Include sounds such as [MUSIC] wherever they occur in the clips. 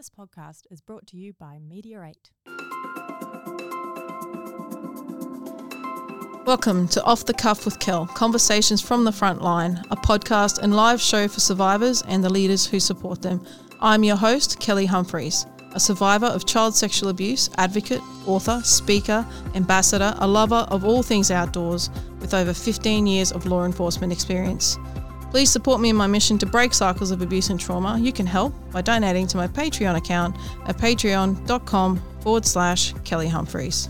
This podcast is brought to you by 8. Welcome to Off the Cuff with Kel Conversations from the Front Line, a podcast and live show for survivors and the leaders who support them. I'm your host, Kelly Humphries, a survivor of child sexual abuse, advocate, author, speaker, ambassador, a lover of all things outdoors, with over 15 years of law enforcement experience. Please support me in my mission to break cycles of abuse and trauma. You can help by donating to my Patreon account at patreon.com forward slash Kelly Humphries.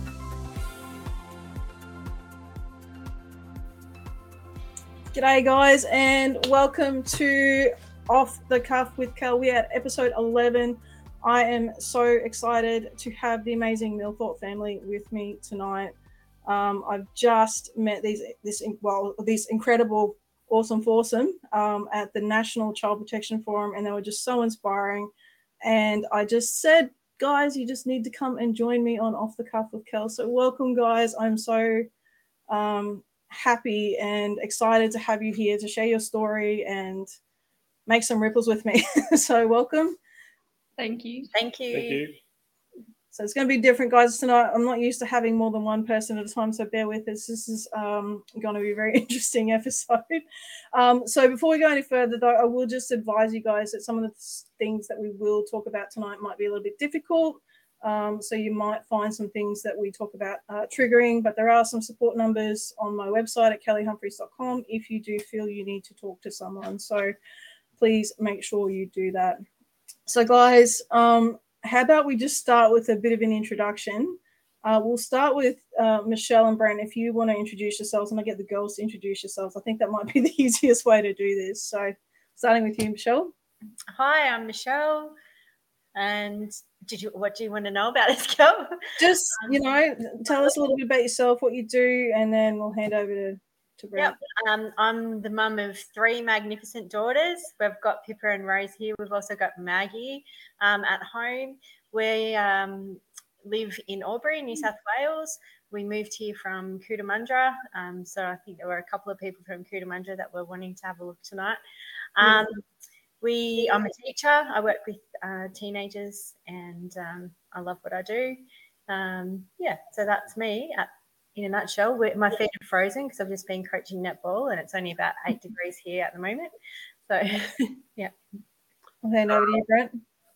G'day, guys, and welcome to Off the Cuff with Kel. We're at episode 11. I am so excited to have the amazing Milthorpe family with me tonight. Um, I've just met these this well these incredible, awesome foursome um, at the National Child Protection Forum, and they were just so inspiring. And I just said, guys, you just need to come and join me on Off the Cuff with Kel. So welcome, guys. I'm so um, happy and excited to have you here to share your story and make some ripples with me. [LAUGHS] so welcome. Thank you. Thank you. Thank you. So it's going to be different, guys. Tonight, I'm not used to having more than one person at a time, so bear with us. This is um, going to be a very [LAUGHS] interesting episode. Um, so before we go any further, though, I will just advise you guys that some of the things that we will talk about tonight might be a little bit difficult. Um, so you might find some things that we talk about uh, triggering, but there are some support numbers on my website at kellyhumphries.com if you do feel you need to talk to someone. So please make sure you do that. So, guys, um, how about we just start with a bit of an introduction? Uh, we'll start with uh, Michelle and Brent. If you want to introduce yourselves, and I get the girls to introduce yourselves, I think that might be [LAUGHS] the easiest way to do this. So, starting with you, Michelle. Hi, I'm Michelle. And did you what do you want to know about us, Kel? Just [LAUGHS] you know, tell us a little bit about yourself, what you do, and then we'll hand over to to Brent. Yep. Um, I'm the mum of three magnificent daughters. We've got Pippa and Rose here. We've also got Maggie um, at home. We um, live in Albury, New South Wales. We moved here from Cootamundra. Um, so I think there were a couple of people from Cootamundra that were wanting to have a look tonight. Um, we, I'm a teacher. I work with uh, teenagers and um, I love what I do. Um, yeah, so that's me at in a nutshell. my feet are frozen because I've just been coaching netball and it's only about eight degrees here at the moment. So, [LAUGHS] yeah. I'll hand over to you, Brent.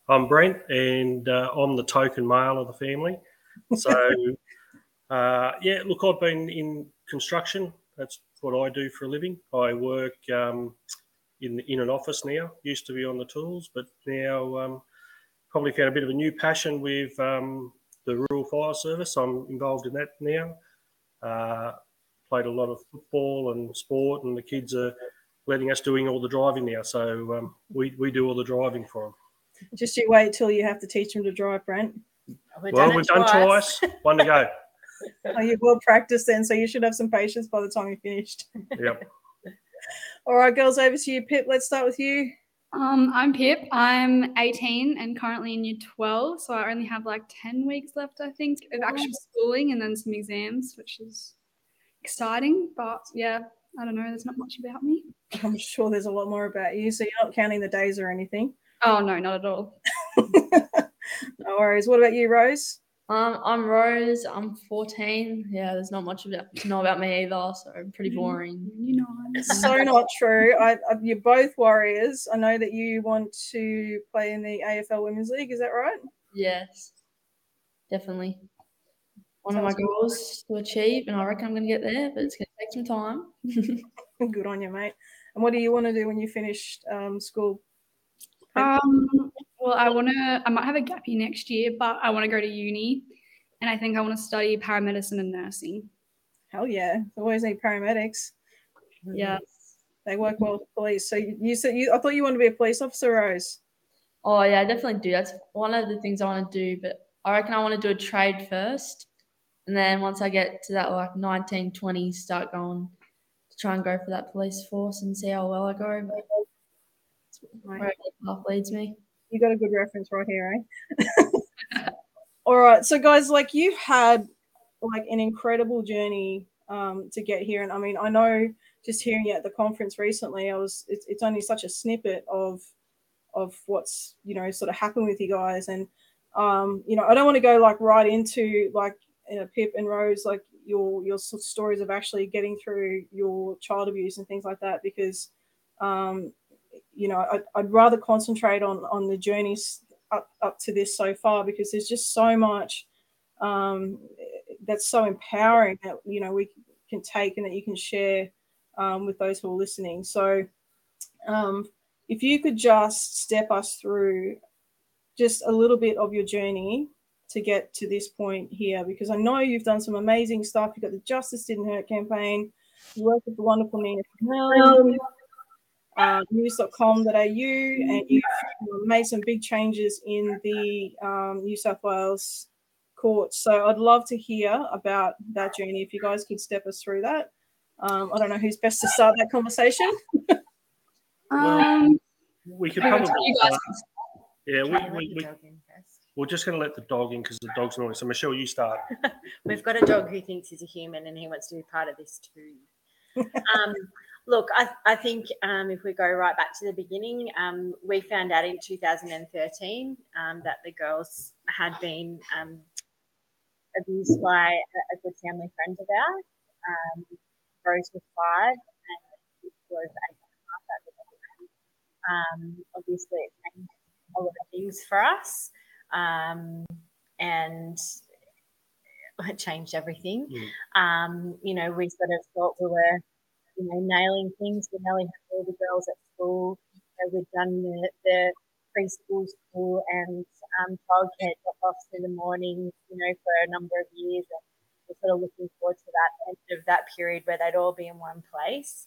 I'm Brent, and uh, I'm the token male of the family. So, [LAUGHS] uh, yeah, look, I've been in construction. That's what I do for a living. I work um, in in an office now. Used to be on the tools, but now um, probably found a bit of a new passion with um, the rural fire service. I'm involved in that now. Uh, played a lot of football and sport, and the kids are letting us doing all the driving now. So um, we, we do all the driving for them. Just you wait till you have to teach them to drive, Brent. We've well, it we've done twice. One to go. [LAUGHS] Oh, you've well practiced then, so you should have some patience by the time you're finished. Yep. [LAUGHS] All right, girls, over to you, Pip. Let's start with you. Um, I'm Pip. I'm 18 and currently in year 12, so I only have like 10 weeks left, I think, of actual schooling and then some exams, which is exciting. But yeah, I don't know. There's not much about me. I'm sure there's a lot more about you, so you're not counting the days or anything. Oh no, not at all. [LAUGHS] no worries. What about you, Rose? Um, I'm Rose. I'm 14. Yeah, there's not much about, to know about me either, so I'm pretty boring. You know, so not true. I, I, you're both warriors. I know that you want to play in the AFL Women's League. Is that right? Yes, definitely. One of my goals to achieve, and I reckon I'm going to get there, but it's going to take some time. [LAUGHS] Good on you, mate. And what do you want to do when you finish um, school? Um, well, I want to. I might have a gap year next year, but I want to go to uni, and I think I want to study paramedicine and nursing. Hell yeah! Always need paramedics. Yeah, They work well with police. So you, you said you. I thought you wanted to be a police officer, Rose. Oh yeah, I definitely do. That's one of the things I want to do. But I reckon I want to do a trade first, and then once I get to that like 19, 20, start going to try and go for that police force and see how well I go. But Right. where path leads me. You got a good reference right here, eh? [LAUGHS] All right. So guys, like you've had like an incredible journey um, to get here, and I mean, I know just hearing you at the conference recently, I was it's, it's only such a snippet of of what's you know sort of happened with you guys and um you know i don't want to go like right into like you know, pip and rose like your your stories of actually getting through your child abuse and things like that because um you know I'd, I'd rather concentrate on on the journeys up, up to this so far because there's just so much um that's so empowering that you know we can take and that you can share um, with those who are listening. So um, if you could just step us through just a little bit of your journey to get to this point here, because I know you've done some amazing stuff. You've got the Justice Shouldn't Hurt campaign, you work with the wonderful Nina uh, news.com.au, and you've made some big changes in the um, New South Wales courts. So I'd love to hear about that journey. If you guys could step us through that. Um, I don't know who's best to start that conversation. [LAUGHS] Um, We could you probably. guys start- yeah, we, we, we, dog in first. we're just going to let the dog in because the dog's noisy. So, Michelle, you start. [LAUGHS] We've got a dog who thinks he's a human and he wants to be part of this too. [LAUGHS] um, look, I, I think um, if we go right back to the beginning, um, we found out in 2013 um, that the girls had been um, abused by a, a good family friend of ours. Um, Rose was five and it was eight and a half at the time. Um, obviously, it changed a lot of things for us. Um, and it changed everything. Mm. Um, you know, we sort of thought we were, you know, nailing things. We nearly had all the girls at school. You know, we'd done the, the preschool school and um, childcare drop-offs in the morning, you know, for a number of years. And we're sort of looking forward to that end of that period where they'd all be in one place.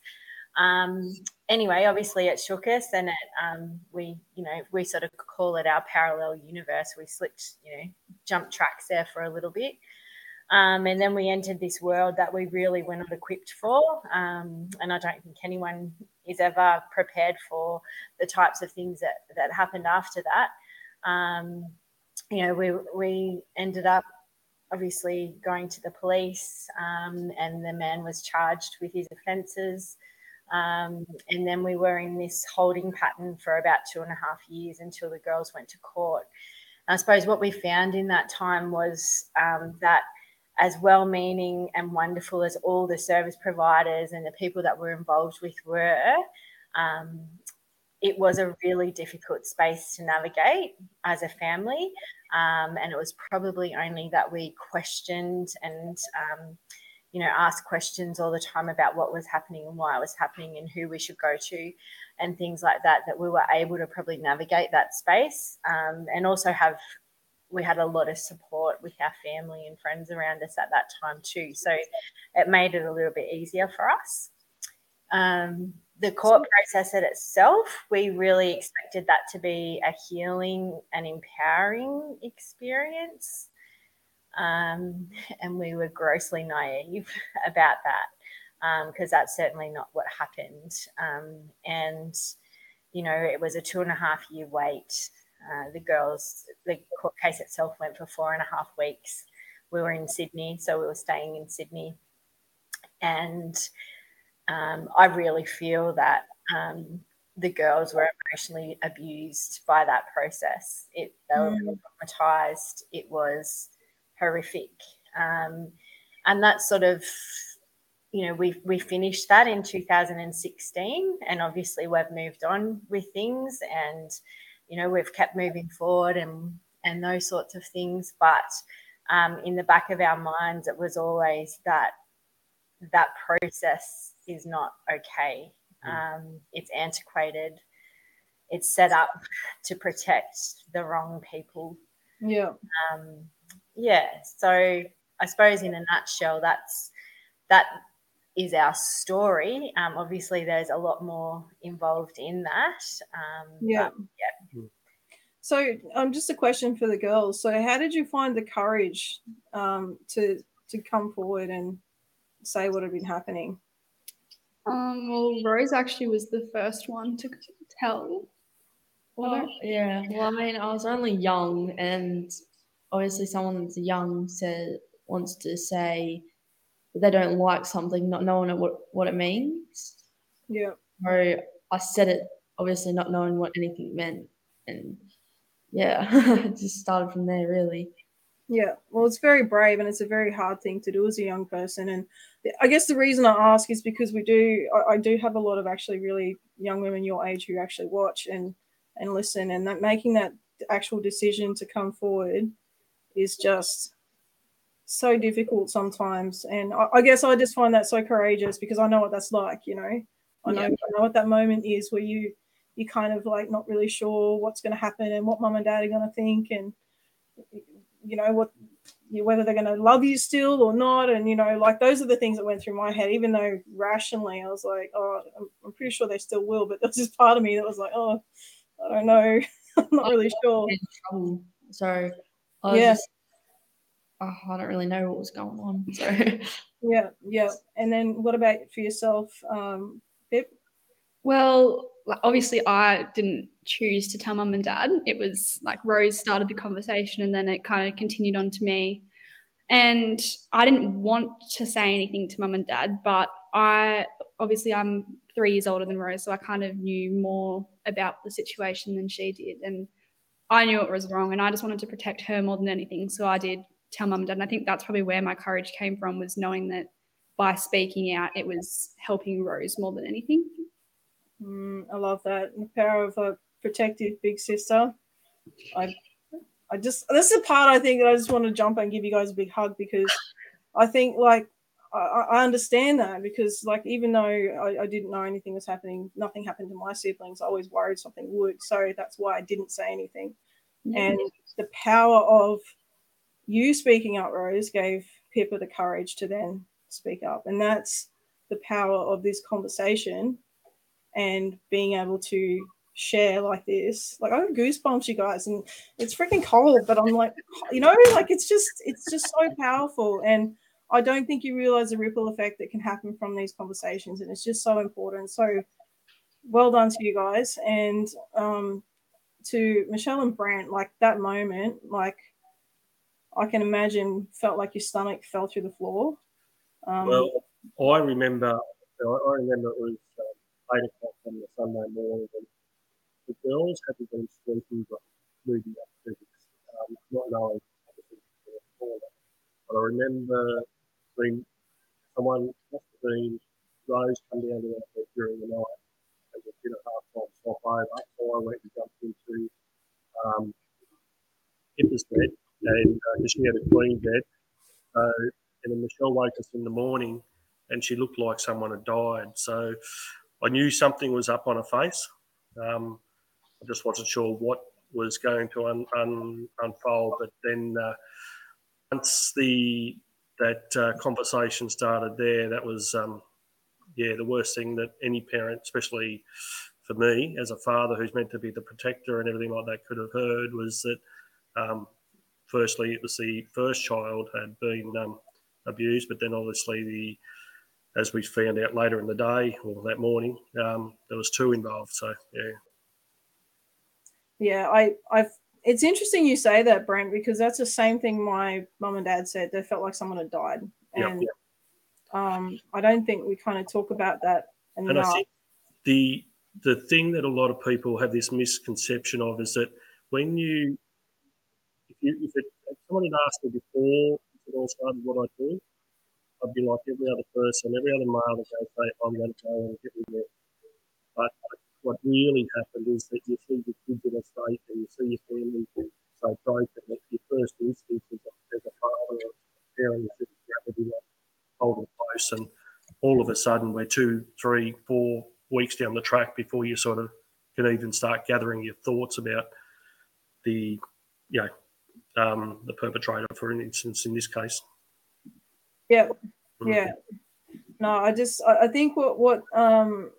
Um, anyway, obviously it shook us and it, um, we, you know, we sort of call it our parallel universe. We slipped, you know, jumped tracks there for a little bit. Um, and then we entered this world that we really were not equipped for. Um, and I don't think anyone is ever prepared for the types of things that, that happened after that. Um, you know, we, we ended up obviously going to the police, um, and the man was charged with his offences. Um, and then we were in this holding pattern for about two and a half years until the girls went to court. I suppose what we found in that time was um, that as well meaning and wonderful as all the service providers and the people that were involved with were, um, it was a really difficult space to navigate as a family. Um, and it was probably only that we questioned and, um, you know, asked questions all the time about what was happening and why it was happening and who we should go to and things like that, that we were able to probably navigate that space um, and also have we had a lot of support with our family and friends around us at that time too. So it made it a little bit easier for us. Um, the court process in itself, we really expected that to be a healing and empowering experience. Um, and we were grossly naive [LAUGHS] about that because um, that's certainly not what happened. Um, and, you know, it was a two and a half year wait uh, the girls, the court case itself went for four and a half weeks. We were in Sydney, so we were staying in Sydney. And um, I really feel that um, the girls were emotionally abused by that process. It, they were Mm. traumatized. It was horrific. Um, and that sort of, you know, we, we finished that in 2016. And obviously, we've moved on with things and you know we've kept moving forward and and those sorts of things but um, in the back of our minds it was always that that process is not okay. Um, it's antiquated. It's set up to protect the wrong people. Yeah. um, yeah so i suppose in a nutshell that's that is our story um, obviously there's a lot more involved in that um, Yeah. but yeah So, um, just a question for the girls. So, how did you find the courage um, to to come forward and say what had been happening? um, well, Rose actually was the first one to tell. Well, yeah. Well, I mean, I was only young, and obviously, someone that's young said wants to say that they don't like something, not knowing what what it means. Yeah. So I said it, obviously, not knowing what anything meant. and yeah, [LAUGHS] it just started from there really. Yeah, well, it's very brave and it's a very hard thing to do as a young person. And I guess the reason I ask is because we do, I, I do have a lot of actually really young women your age who actually watch and and listen, and that making that actual decision to come forward is just so difficult sometimes. And I, I guess I just find that so courageous because I know what that's like. You know, I know, Yeah. I know what that moment is where you you kind of like not really sure what's going to happen and what mum and dad are going to think and you know what you, whether they're going to love you still or not and you know like those are the things that went through my head even though rationally i was like oh i'm, I'm pretty sure they still will but there's just part of me that was like oh i don't know [LAUGHS] i'm not really sure So I was Yeah. just, oh, I don't really know what was going on. So yeah yeah and then what about for yourself um Pip? Well, obviously, I didn't choose to tell mum and dad. It was like Rose started the conversation and then it kind of continued on to me. And I didn't want to say anything to mum and dad, but I obviously I'm three years older than Rose, so I kind of knew more about the situation than she did. And I knew it was wrong and I just wanted to protect her more than anything. So I did tell mum and dad. And I think that's probably where my courage came from was knowing that by speaking out, it was helping Rose more than anything. Mm, I love that. The power of a protective big sister. I I just this is the part I think that I just want to jump and give you guys a big hug because I think like I, I understand that because like even though I, I didn't know anything was happening, nothing happened to my siblings. I always worried something would. So that's why I didn't say anything. And the power of you speaking up, Rose, gave Pippa the courage to then speak up. And that's the power of this conversation and being able to share like this. Like I have goosebumps, you guys, and it's freaking cold, but I'm like, you know, like it's just it's just so powerful. And I don't think you realize the ripple effect that can happen from these conversations. And it's just so important. So well done to you guys. And um to Michelle and Brent, like that moment, like I can imagine felt like your stomach fell through the floor. Um, Well, I remember, I remember it was um, eight o'clock on the Sunday morning, and the girls hadn't been sleeping but moving up physics, um, not knowing. But I remember seeing someone must have been Rose come down to our bed during the night and we did a half time swap over. So I went and jumped into um, Pippa's bed, and uh, she had a queen bed. So and then Michelle woke us in the morning and she looked like someone had died. So I knew something was up on her face. Um, I just wasn't sure what was going to un, un, unfold. But then uh, once the that uh, conversation started there, that was um, yeah the worst thing that any parent, especially for me as a father who's meant to be the protector and everything like that, could have heard was that. Um, firstly, it was the first child had been um, abused, but then obviously the as we found out later in the day or that morning, um, there was two involved. So yeah, Yeah, I, I've. It's interesting you say that, Brent, because that's the same thing my mum and dad said. They felt like someone had died, and um, I don't think we kind of talk about that and enough. I think the the thing that a lot of people have this misconception of is that when you if, it, if someone had asked me before it all started what I do, I'd be like every other person, every other male that goes, say, I'm going to go and get with it. But what really happened is that you see your kids in a state and you see your family so broken that your first instinct a, as a father or a parent is just grab it like hold them close and all of a sudden we're two, three, four weeks down the track before you sort of can even start gathering your thoughts about the, you know, um, the perpetrator, for instance, in this case. Yeah, Mm. yeah. No, I just I, I think what what um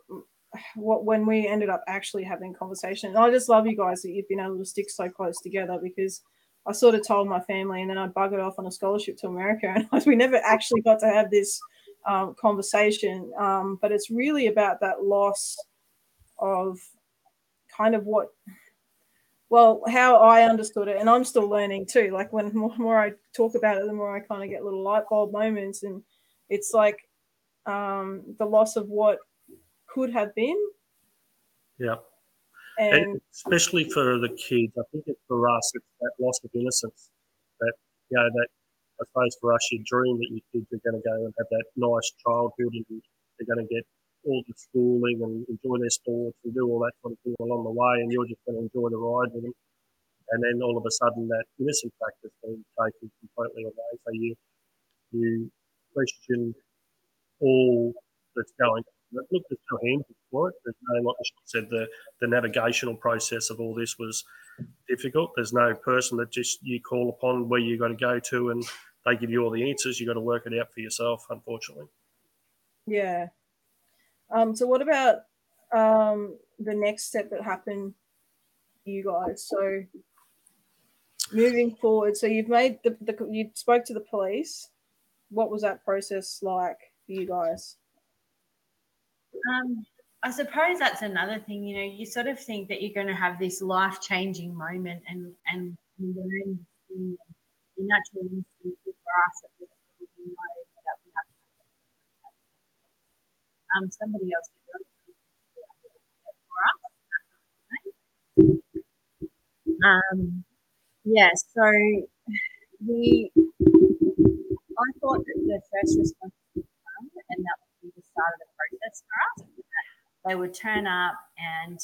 what when we ended up actually having conversation, I just love you guys that you've been able to stick so close together because I sort of told my family and then I buggered off on a scholarship to America [LAUGHS] and we never actually got to have this um, conversation. Um, but it's really about that loss of kind of what well how i understood it and i'm still learning too like when more, more i talk about it the more i kind of get little light bulb moments and it's like um the loss of what could have been Yeah. And especially for the kids, I think it's for us, it's that loss of innocence. That you know, that I suppose for us, you dream that your kids are going to go and have that nice childhood, and they're going to get all the schooling and enjoy their sports and do all that kind of thing along the way, and you're just going to enjoy the ride with them. And then all of a sudden, that innocent factor's been taken completely away. So you you question all that's going. on. Look, there's no handbook for it. There's no, like Michelle said, the the navigational process of all this was difficult. There's no person that just you call upon where you've got to go to, and they give you all the answers. You've got to work it out for yourself. Unfortunately. yeah. Um, so what about um the next step that happened you guys? So moving forward, so you've made the, the you spoke to the police. What was that process like for you guys? Um, I suppose that's another thing. You know, you sort of think that you're going to have this life changing moment, and and you learn the natural instinct for us we we know that we have. to Um, somebody else it for. Um, yeah, so we, I thought that the first response would come, and that would be the start of the process for us. They would turn up and,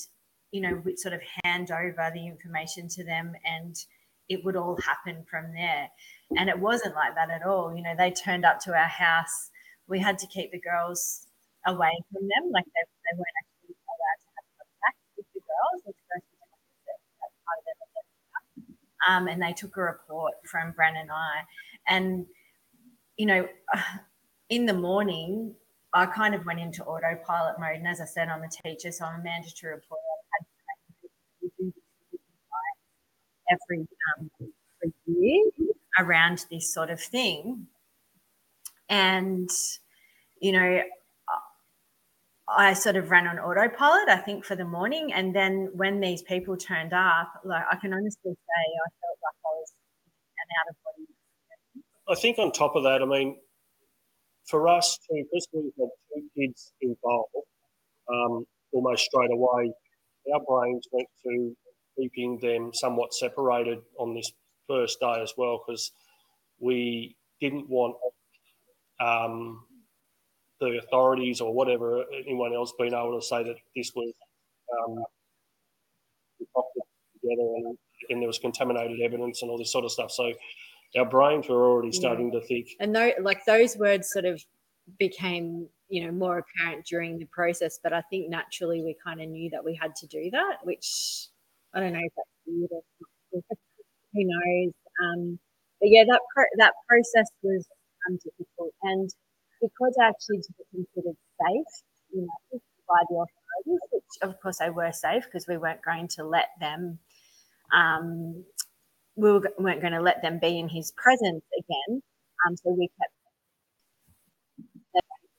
you know, we'd sort of hand over the information to them and it would all happen from there. And it wasn't like that at all. You know, they turned up to our house. We had to keep the girls away from them. Like they, they weren't actually allowed to have contact with the girls. Their um, and they took a report from Brent and I. And, you know, [SIGHS] in the morning, I kind of went into autopilot mode. And as I said, I'm a teacher, so I'm a mandatory to every, um, year around this sort of thing. And, you know, I sort of ran on autopilot, I think, for the morning. And then when these people turned up, like I can honestly say, I felt like I was an out of body. I think on top of that, I mean, for us too, because we had two kids involved, um, almost straight away, our brains went to keeping them somewhat separated on this first day as well, because we didn't want um, the authorities or whatever anyone else being able to say that this was um, together and, and there was contaminated evidence and all this sort of stuff. So our brains were already starting to think. and though like those words sort of became you know more apparent during the process but i think naturally we kind of knew that we had to do that which i don't know if that's weird or not. [LAUGHS] who knows um, but yeah that pro- that process was um, difficult and because our kids were considered safe you know by the authorities which of course they were safe because we weren't going to let them um, we were, weren't going to let them be in his presence again um, so we kept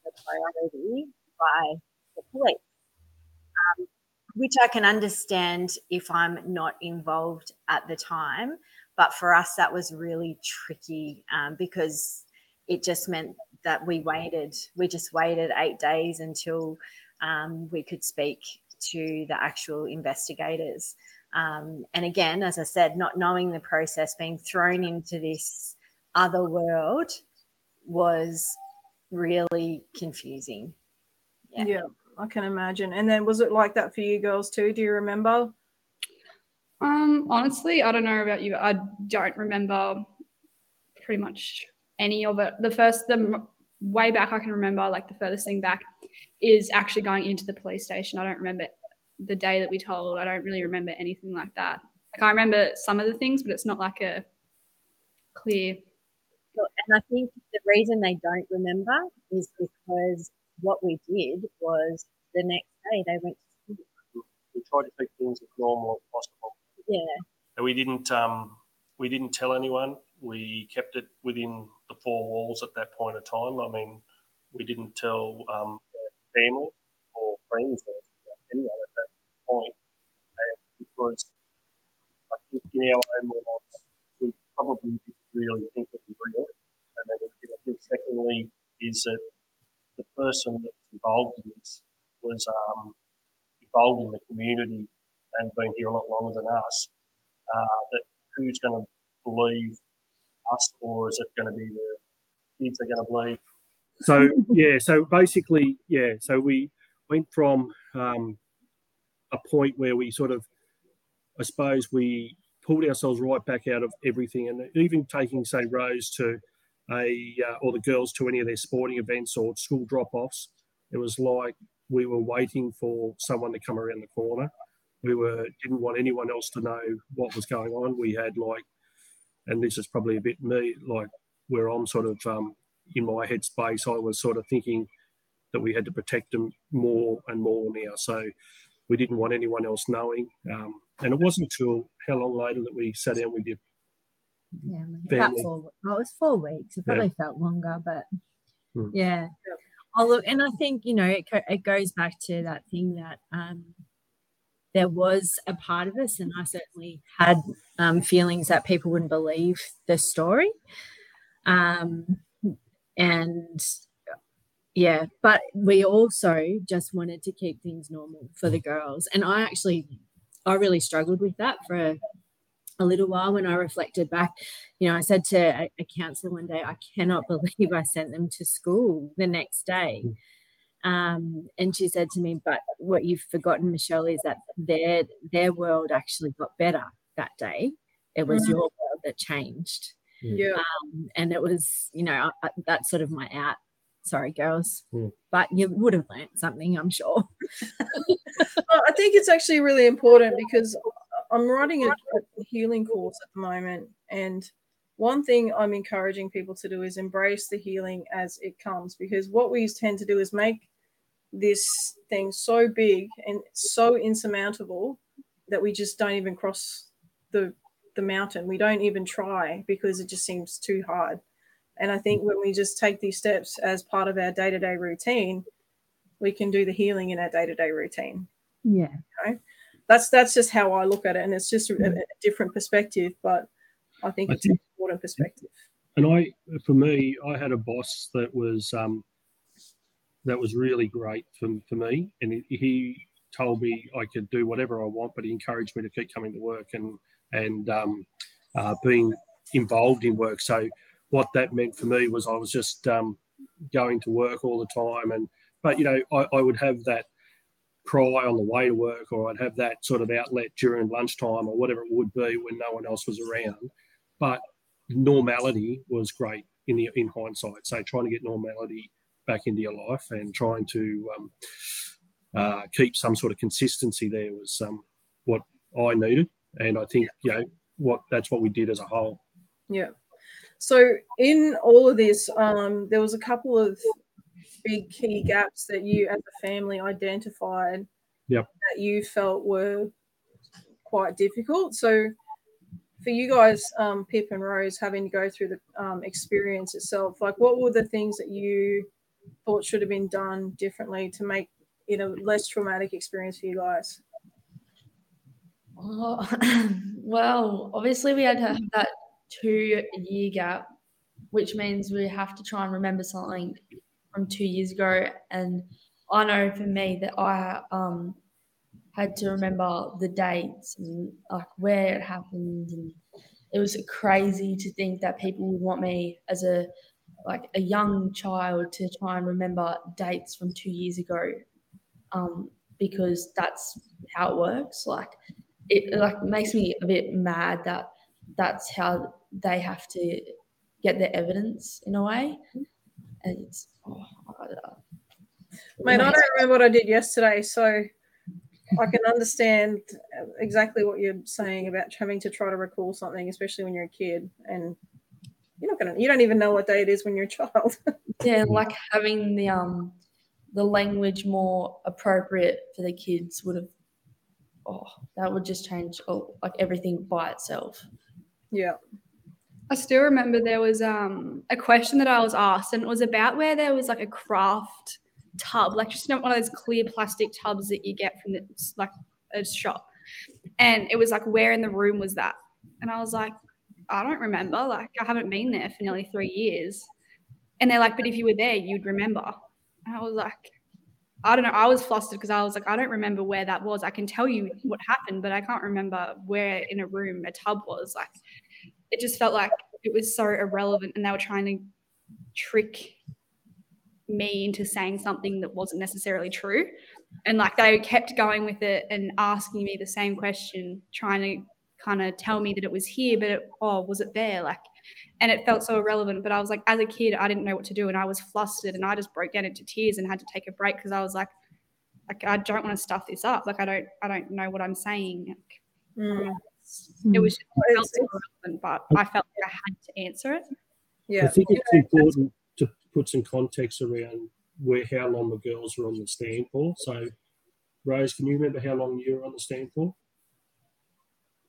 the priority by the police, um, which I can understand if I'm not involved at the time. But for us, that was really tricky um, because it just meant that we waited. We just waited eight days until um, we could speak to the actual investigators. Um, and again, as I said, not knowing the process, being thrown into this other world was really confusing. Yeah. Yeah. I can imagine. And then was it like that for you girls too? Do you remember? Um, honestly, I don't know about you. I don't remember pretty much any of it. The first, the m- way back I can remember, like the furthest thing back, is actually going into the police station. I don't remember the day that we told. I don't really remember anything like that. Like I remember some of the things, but it's not like a clear. And I think the reason they don't remember is because what we did was the next day they went to school. We tried to keep things as normal as possible. Yeah. And we didn't um, we didn't tell anyone. We kept it within the four walls at that point of time. I mean, we didn't tell um, family or friends or anyone at that point and because I think in our own minds we probably didn't really think it was real. And then I think secondly is that the person that's involved in this was um, involved in the community and been here a lot longer than us, uh, that who's going to believe us, or is it going to be the kids are going to believe? So yeah, so basically, yeah, so we went from um, a point where we sort of, I suppose, we pulled ourselves right back out of everything, and even taking say Rose to a uh, or the girls to any of their sporting events or school drop-offs, it was like we were waiting for someone to come around the corner. We were didn't want anyone else to know what was going on. We had like, and this is probably a bit me, like where I'm sort of um, in my headspace. I was sort of thinking that we had to protect them more and more now. So we didn't want anyone else knowing. Um, and it wasn't until how long later that we sat down with you. Yeah, about Family. four. Well, it was four weeks. It Yeah. probably felt longer, but Hmm. yeah. Oh look, and I think you know it, it goes back to that thing that um, there was a part of us, and I certainly had um, feelings that people wouldn't believe the story, um, and yeah, but we also just wanted to keep things normal for the girls, and I actually I really struggled with that for a, a little while when I reflected back. You know, I said to a, a counselor one day, I cannot [LAUGHS] believe I sent them to school the next day. Um, and she said to me, but what you've forgotten, Michelle, is that their their world actually got better that day. It was Mm. your world that changed. Yeah. Um, and it was, you know, I, I- that's sort of my out. Sorry, girls, Mm. but you would have learnt something, I'm sure. [LAUGHS] Well, I think it's actually really important because I'm writing a, a healing course at the moment, and one thing I'm encouraging people to do is embrace the healing as it comes. Because what we tend to do is make this thing so big and so insurmountable that we just don't even cross the the mountain. We don't even try because it just seems too hard. And I think when we just take these steps as part of our day to day routine, we can do the healing in our day to day routine Yeah. that's that's just how I look at it, and it's just a, a different perspective, but I think I it's an important perspective. and I, for me, I had a boss that was um, that was really great for, for me, and he, told me I could do whatever I want, but he encouraged me to keep coming to work and and um, uh, being involved in work. So what that meant for me was I was just um, going to work all the time, and but you know I, I would have that cry on the way to work, or I'd have that sort of outlet during lunchtime or whatever it would be when no one else was around. But normality was great in the in hindsight. So trying to get normality back into your life and trying to um, uh, keep some sort of consistency there was um, what I needed, and I think you know what that's what we did as a whole. Yeah. So in all of this, um, there was a couple of big key gaps that you, as a family, identified Yep. that you felt were quite difficult. So for you guys, um, Pip and Rose, having to go through the um, experience itself, like what were the things that you thought should have been done differently to make it a less traumatic experience for you guys? Well, [LAUGHS] obviously we had to have that two year gap, which means we have to try and remember something from two years ago. And I know for me that I um had to remember the dates and like where it happened and it was crazy to think that people would want me as a like a young child to try and remember dates from two years ago um, because that's how it works. Like it like makes me a bit mad that that's how they have to get their evidence in a way. And it's oh, I- Mate, I don't remember what I did yesterday, so I can understand exactly what you're saying about having to try to recall something, especially when you're a kid, and you're not gonna, you don't even know what day it is when you're a child. [LAUGHS] yeah like having the um the language more appropriate for the kids would have oh that would just change oh, like everything by itself yeah, I still remember there was um, a question that I was asked, and it was about where there was like a craft tub, like just not one of those clear plastic tubs that you get from the like a shop. And it was like, where in the room was that? And I was like, I don't remember. Like, I haven't been there for nearly three years. And they're like, but if you were there, you'd remember. And I was like, I don't know. I was flustered because I was like, I don't remember where that was. I can tell you what happened, but I can't remember where in a room a tub was. Like, it just felt like it was so irrelevant, and they were trying to trick me into saying something that wasn't necessarily true. And like they kept going with it and asking me the same question, trying to kind of tell me that it was here, but it, oh, was it there? Like, and it felt so irrelevant. But I was like, as a kid, I didn't know what to do, and I was flustered, and I just broke down into tears and had to take a break because I was like, like I don't want to stuff this up. Like I don't, I don't know what I'm saying. Like, Mm. It was just it felt so irrelevant, but I felt like I had to answer it. Yeah, I Yeah. think it's important to put some context around where how long the girls were on the stand for. So, Rose, can you remember how long you were on the stand for?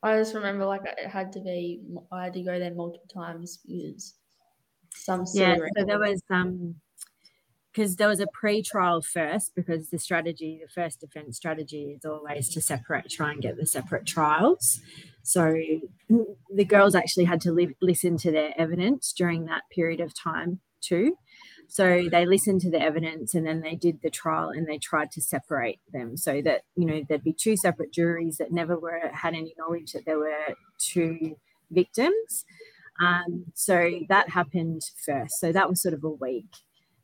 I just remember like it had to be. I had to go there multiple times because some Yeah, so there was um because there was a pre-trial first because the strategy, the first defense strategy is always to separate, try and get the separate trials. So the girls actually had to li- listen to their evidence during that period of time too. So they listened to the evidence and then they did the trial and they tried to separate them so that you know there'd be two separate juries that never were had any knowledge that there were two victims. Um, so that happened first. So that was sort of a week.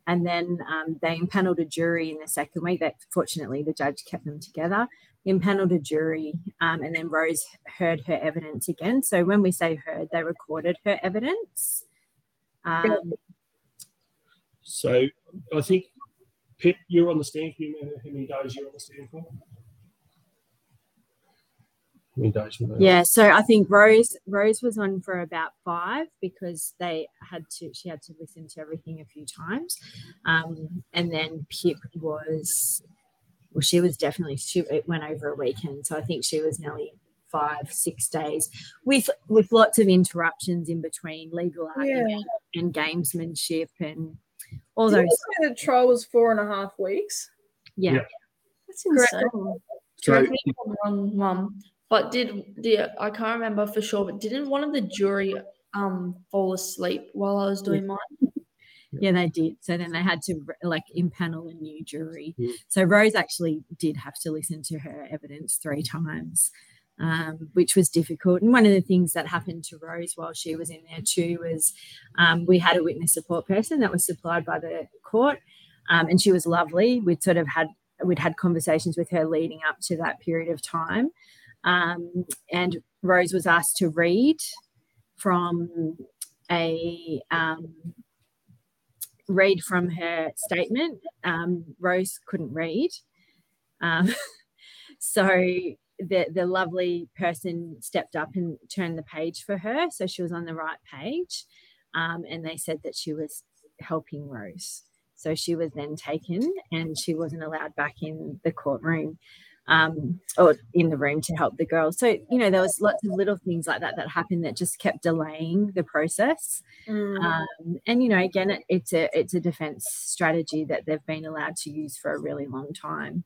And then um, they impaneled a jury in the second week. That fortunately the judge kept them together. Impaneled a jury, um, and then Rose heard her evidence again. So when we say heard, they recorded her evidence. Um, So, I think Pip, you're on the stand. Can you remember how many days you're on the stand for? How many days yeah, so I think Rose Rose was on for about five because they had to she had to listen to everything a few times, um, and then Pip was well she was definitely she it went over a weekend, so I think she was nearly five six days with with lots of interruptions in between legal argument and gamesmanship and all Did you those say the trial was four and a half weeks? yeah. Yeah. That's Correct. insane. So, Correct me wrong, Mum. But did the I can't remember for sure, but didn't one of the jury um fall asleep while I was doing mine? Yeah, they did. So then they had to like impanel a new jury. Mm. So Rose actually did have to listen to her evidence three times, um, which was difficult. And one of the things that happened to Rose while she was in there too was um, we had a witness support person that was supplied by the court, um, and she was lovely. We'd sort of had we'd had conversations with her leading up to that period of time, um, and Rose was asked to read from a um, read from her statement. Um, Rose couldn't read. [LAUGHS] So the, the lovely person stepped up and turned the page for her. So she was on the right page. Um, and they said that she was helping Rose. So she was then taken and she wasn't allowed back in the courtroom um, or in the room to help the girls. So, you know, there was lots of little things like that that happened that just kept delaying the process. Mm. Um, and you know, again, it, it's a it's a defense strategy that they've been allowed to use for a really long time.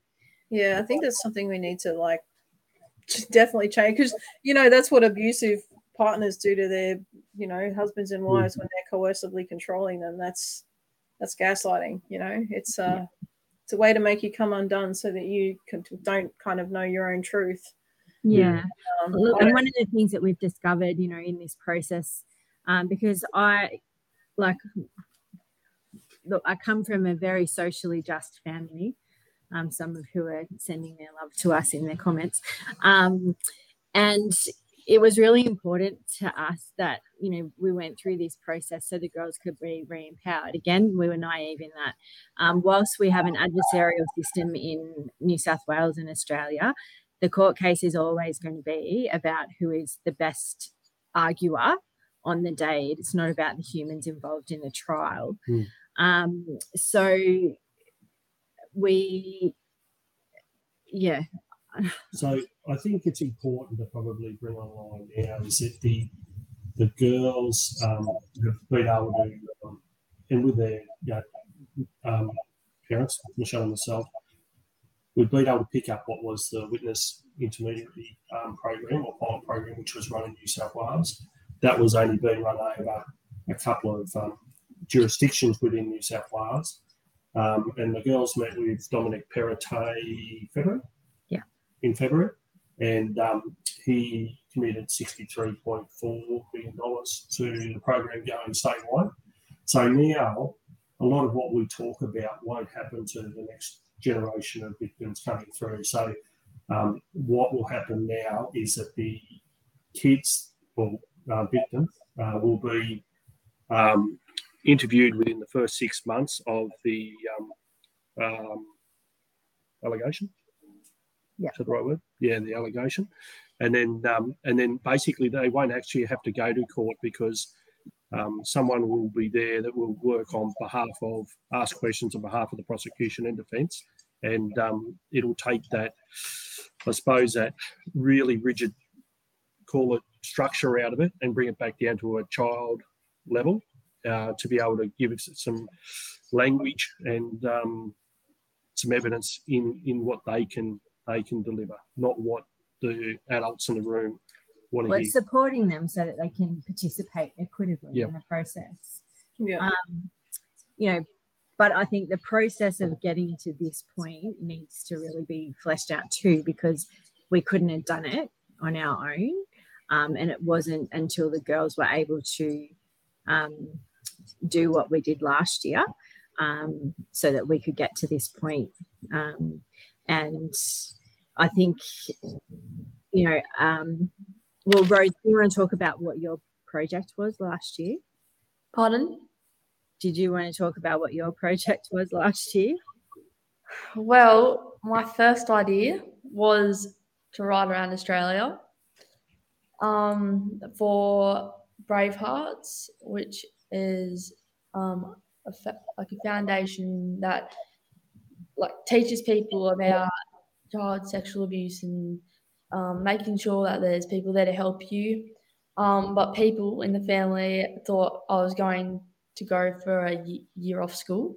Yeah, I think that's something we need to like definitely change because you know that's what abusive partners do to their you know husbands and wives when they're coercively controlling them. That's that's gaslighting. You know, it's uh it's a way to make you come undone so that you can, don't kind of know your own truth. Yeah. Um, Look, and one of the things that we've discovered, you know, in this process, um, because I like look, I come from a very socially just family. Um, some of who are sending their love to us in their comments. Um, and it was really important to us that you know we went through this process so the girls could be re-empowered again we were naive in that um, whilst we have an adversarial system in new south wales and australia the court case is always going to be about who is the best arguer on the day it's not about the humans involved in the trial Hmm. um, so we yeah So I think it's important to probably bring online now is that the the girls um, have been able to, um, and with their you know, um, parents, Michelle and myself, we've been able to pick up what was the witness intermediary um, program or pilot program, which was run in New South Wales. That was only being run over a couple of um, jurisdictions within New South Wales. Um, and the girls met with Dominic Perrottet February. Yeah. In February. And um, he committed $63.4 million to the program going statewide. So now a lot of what we talk about won't happen to the next generation of victims coming through. So um, what will happen now is that the kids or uh, victims uh, will be um, interviewed within the first six months of the um, um, allegation. Yeah. Is that the right word? Yeah, the allegation, and then um, and then basically they won't actually have to go to court because um, someone will be there that will work on behalf of ask questions on behalf of the prosecution and defence, and um, it'll take that, I suppose, that really rigid, call it structure out of it, and bring it back down to a child level uh, to be able to give it some language and um, some evidence in in what they can they can deliver, not what the adults in the room want to Well, hear. supporting them so that they can participate equitably Yep. in the process. Yeah. Um, you know, but I think the process of getting to this point needs to really be fleshed out too, because we couldn't have done it on our own. Um, and it wasn't until the girls were able to um, do what we did last year um, so that we could get to this point. Um, and I think, you know, um, well, Rose, do you want to talk about what your project was last year? Pardon? Did you want to talk about what your project was last year? Well, my first idea was to ride around Australia um, for Bravehearts, which is um, a fa- like a foundation that like teaches people about child sexual abuse and um, making sure that there's people there to help you. Um, but people in the family thought I was going to go for a year off school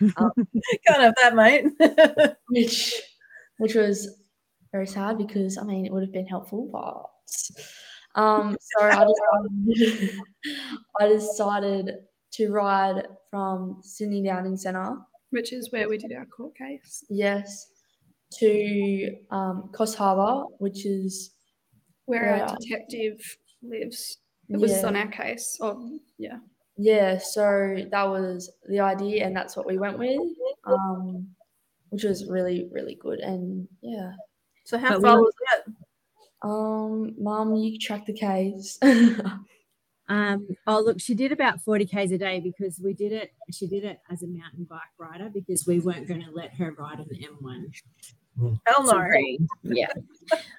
[LAUGHS] Can't have that, mate. [LAUGHS] which which was very sad because I mean it would have been helpful, but um, so I decided, I decided to ride from Sydney Downing Centre, which is where we did our court case. yes, to um, Coffs Harbour, which is Where Yeah. our detective lives. It was yeah, on our case. Oh, yeah. yeah. So that was the idea, and that's what we went with, um, which was really really good, and yeah. so how But far we- was that? Um, Mum, you track the case. [LAUGHS] Um, oh, look, she did about 40 Ks a day because we did it, she did it as a mountain bike rider because we weren't going to let her ride on the M1. Hell no. Sorry. Yeah.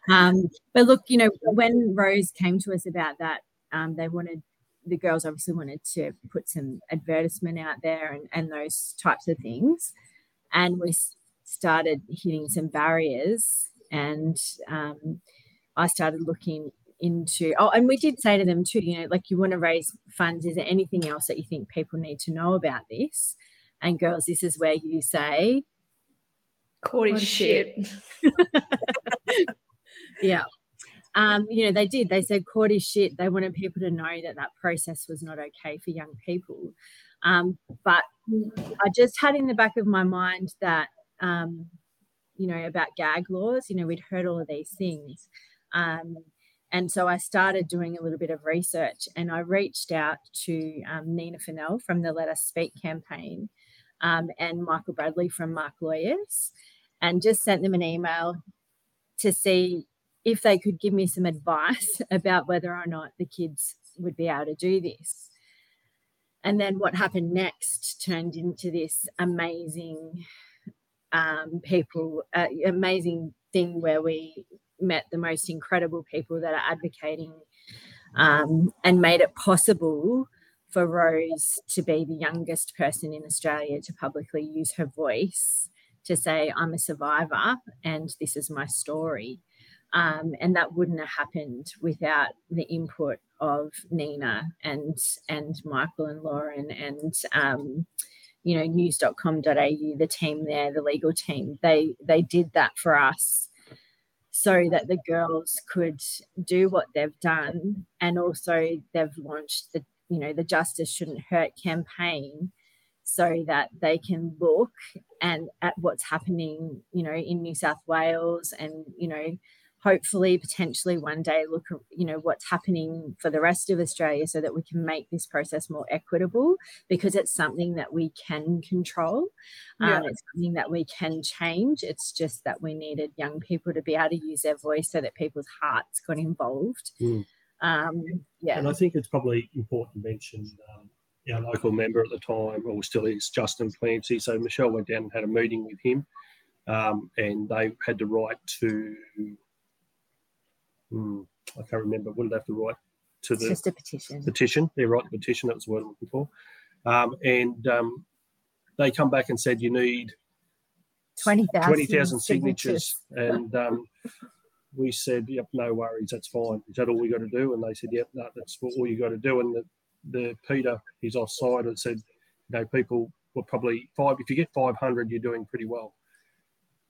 um, but look, you know, when Rose came to us about that, um, they wanted the girls obviously wanted to put some advertisement out there and, and those types of things. And we started hitting some barriers and um, I started looking into oh and we did say to them too you know like you want to raise funds is there anything else that you think people need to know about this? And girls this is where you say is shit. [LAUGHS] yeah. Um you know they did. They said court is shit they wanted people to know that that process was not okay for young people. Um but i just had in the back of my mind that um you know about gag laws you know we'd heard all of these things um and so I started doing a little bit of research and I reached out to um, Nina Funnell from the Let Us Speak campaign um, and Michael Bradley from Marque Lawyers and just sent them an email to see if they could give me some advice [LAUGHS] about whether or not the kids would be able to do this. And then what happened next turned into this amazing um, people, uh, amazing thing where we met the most incredible people that are advocating um, and made it possible for Rose to be the youngest person in Australia to publicly use her voice to say, I'm a survivor and this is my story. Um, and that wouldn't have happened without the input of Nina and and Michael and Lauren and um, you know news.com.au, the team there, the legal team. They they did that for us so that the girls could do what they've done and also they've launched the you know the justice shouldn't hurt campaign so that they can look and at what's happening, you know, in New South Wales and, you know, hopefully potentially one day look you know what's happening for the rest of australia so that we can make this process more equitable because it's something that we can control yeah. um, it's something that we can change it's just that we needed young people to be able to use their voice so that people's hearts got involved mm. um, yeah and i think it's probably important to mention um, our local member at the time, or still is, Justin Clancy. So Michelle went down and had a meeting with him, um, and they had the right to. Hmm, I can't remember. What did they have to write to the? It's just a petition. Petition. They write the petition. That was the word I'm looking for. Um, and um, they come back and said you need 20,000 20, signatures. signatures. [LAUGHS] and um, we said, yep, no worries, that's fine. Is that all we got to do? And they said, yep, no, that's all you got to do. And the, the Peter, he's offside, and said, you know, people were probably five. If you get 500, you're doing pretty well.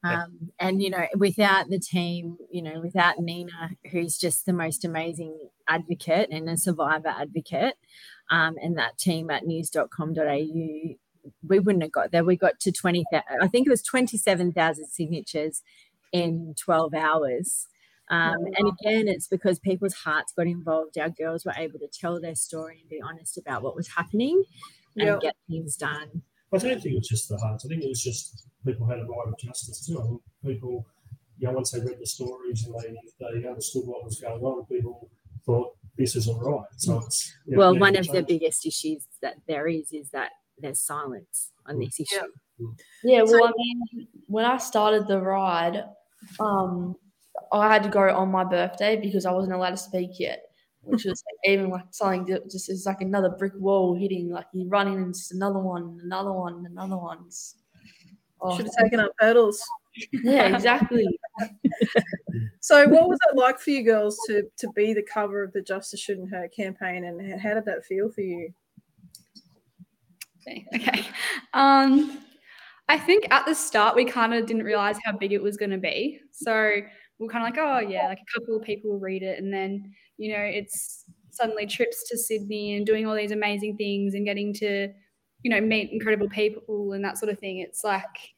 Um, and you know, without the team, you know, without Nina, who's just the most amazing advocate and a survivor advocate, um, and that team at news.com.au, we wouldn't have got there. We got to 20, I think it was 27,000 signatures in 12 hours. Um, and again, it's because people's hearts got involved. Our girls were able to tell their story and be honest about what was happening and yep. get things done. I don't think it was just the hearts. I think it was just people had a right of justice too. I think people, you know, once they read the stories and they, they understood what was going on, people thought this isn't right. So mm. it's you know, well, one of the biggest issues that there is is that there's silence on this mm. issue. Yeah, mm. yeah well, so, I mean, when I started the ride, um, I had to go on my birthday because I wasn't allowed to speak yet, which was like, even like something that just is like another brick wall hitting. Like you're running and just another one, another one, another one. Oh. Should have taken up hurdles. Yeah, [LAUGHS] exactly. [LAUGHS] so, what was it like for you girls to to be the cover of the Justice Shouldn't Hurt campaign, and how did that feel for you? Okay. okay. Um, I think at the start we kind of didn't realize how big it was going to be. So we're kind of like, oh yeah, like a couple of people will read it, and then you know it's suddenly trips to Sydney and doing all these amazing things and getting to you know meet incredible people and that sort of thing. It's like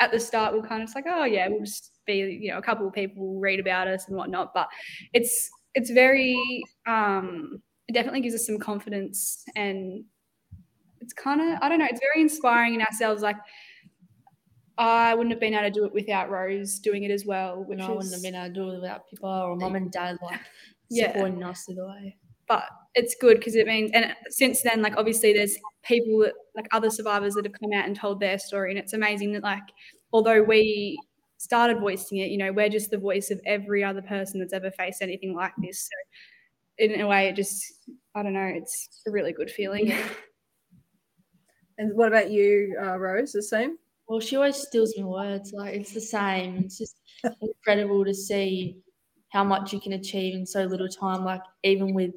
at the start we're kind of like, oh yeah, we'll just be you know a couple of people will read about us and whatnot, but it's it's very um, it definitely gives us some confidence and it's kind of I don't know, it's very inspiring in ourselves like I wouldn't have been able to do it without Rose doing it as well. Which no, I wouldn't have been able to do it without people or mum and dad like yeah. supporting us the way. But it's good because it means, and since then, like obviously, there's people that, like other survivors that have come out and told their story, and it's amazing that like although we started voicing it, you know, we're just the voice of every other person that's ever faced anything like this. So in a way, it just I don't know, it's a really good feeling. And what about you, uh, Rose? The same? Well, she always steals my words. Like it's the same. It's just incredible to see how much you can achieve in so little time. Like even with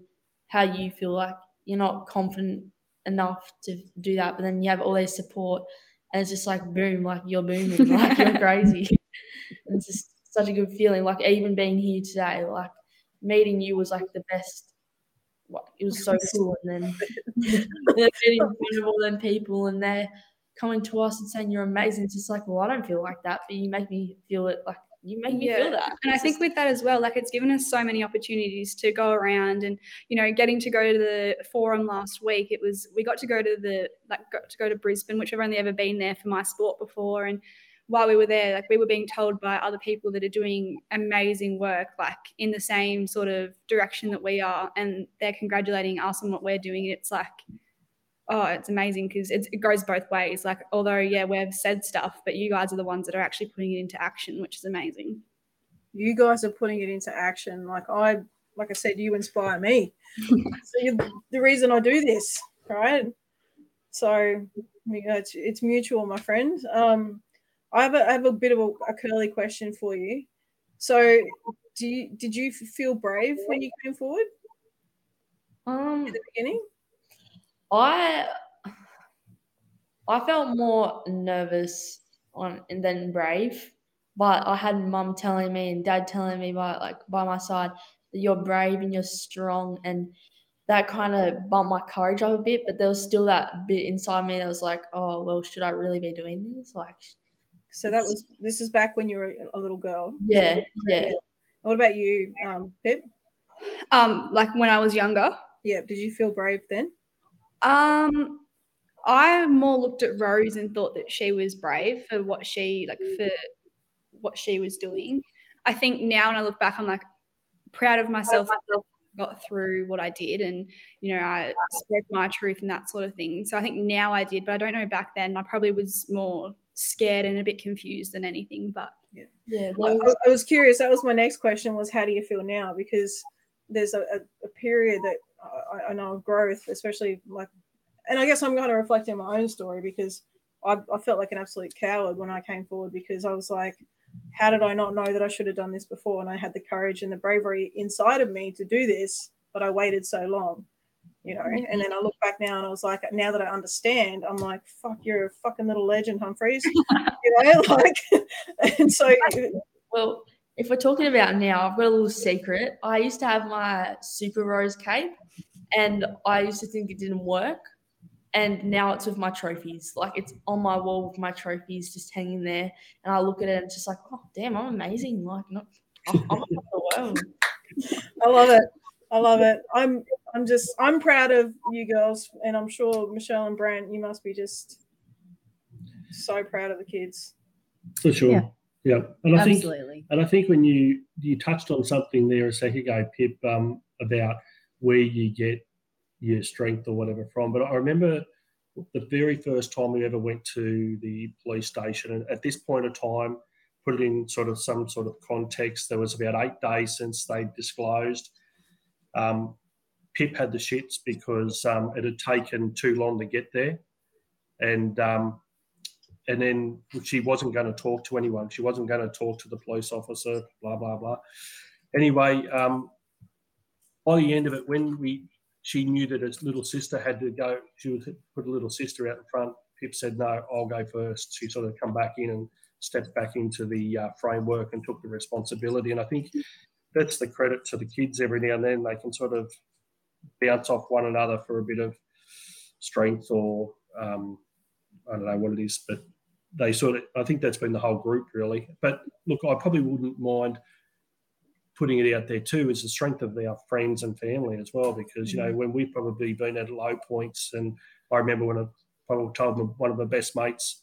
how you feel like you're not confident enough to do that, but then you have all this support, and it's just like boom, like you're booming, [LAUGHS] like you're crazy. And it's just such a good feeling. Like even being here today, like meeting you was like the best. It was so cool, and then, then getting in front of all them people, and they're coming to us and saying you're amazing. It's just like, well, I don't feel like that, but you make me feel it like you make me yeah. feel that. And I think with that as well, like it's given us so many opportunities to go around and, you know, getting to go to the forum last week, it was, we got to go to the, like, got to go to Brisbane, which I've only ever been there for my sport before. And while we were there, like we were being told by other people that are doing amazing work, like in the same sort of direction that we are, and they're congratulating us on what we're doing. It's like, oh, it's amazing because it goes both ways. Like, although, yeah, we've said stuff, but you guys are the ones that are actually putting it into action, which is amazing. You guys are putting it into action. Like I, like I said, you inspire me. [LAUGHS] so you're the reason I do this, right? So, you know, it's, it's mutual, my friend. Um, I have a, I have a bit of a, a curly question for you. So, do you, did you feel brave when you came forward? Um, at the beginning, I I felt more nervous on and then brave, but I had mum telling me and dad telling me by like by my side that you're brave and you're strong and that kind of bumped my courage up a bit. But there was still that bit inside me that was like, oh well, should I really be doing this? Like, So that was this is back when you were a little girl. yeah, yeah. What about you, um, Pip? Um, like when I was younger. Yeah, did you feel brave then? Um, I more looked at Rose and thought that she was brave for what she like for what she was doing. I think now when I look back, I'm like proud of myself. Got through what I did, and you know, I spoke my truth and that sort of thing. So I think now I did, but I don't know back then. I probably was more scared and a bit confused than anything. But Yeah, I, there was- I was curious. That was my next question. Was how do you feel now? Because there's a, a, a period that Uh, I, I know of growth, especially like, and I guess I'm kind of reflecting my own story because I, I felt like an absolute coward when I came forward because I was like, how did I not know that I should have done this before? And I had the courage and the bravery inside of me to do this, but I waited so long, you know. And then I look back now and I was like, now that I understand, I'm like, fuck, you're a fucking little legend, Humphries. [LAUGHS] you know, [LAUGHS] like, and so Well, if we're talking about now, I've got a little secret. I used to have my Super Rose cape, and I used to think it didn't work. And now it's with my trophies. Like it's on my wall with my trophies just hanging there. And I look at it and it's just like, oh, damn, I'm amazing. Like, not, I'm, I'm on top of the world. I love it. I love it. I'm I'm just I'm proud of you girls, and I'm sure Michelle and Brent, you must be just so proud of the kids. For sure. Yeah. Yeah. And I think Absolutely. and I think when you you touched on something there a second ago, Pip, um, about where you get your strength or whatever from. But I remember the very first time we ever went to the police station, and at this point of time, put it in sort of some sort of context. There was about eight days since they disclosed. Um, Pip had the shits because um, it had taken too long to get there, and um, and then she wasn't going to talk to anyone. She wasn't going to talk to the police officer. Blah blah blah. Anyway, um, by the end of it, when we she knew that his little sister had to go, she would put a little sister out in front. Pip said, "No, I'll go first. She sort of come back in and stepped back into the uh, framework and took the responsibility. And I think that's the credit to the kids. Every now and then they can sort of bounce off one another for a bit of strength or um, I don't know what it is, but they sort of. I think that's been the whole group really. But look, I probably wouldn't mind putting it out there too is the strength of our friends and family as well because you know when we've probably been at low points and i remember when i probably told my, one of my best mates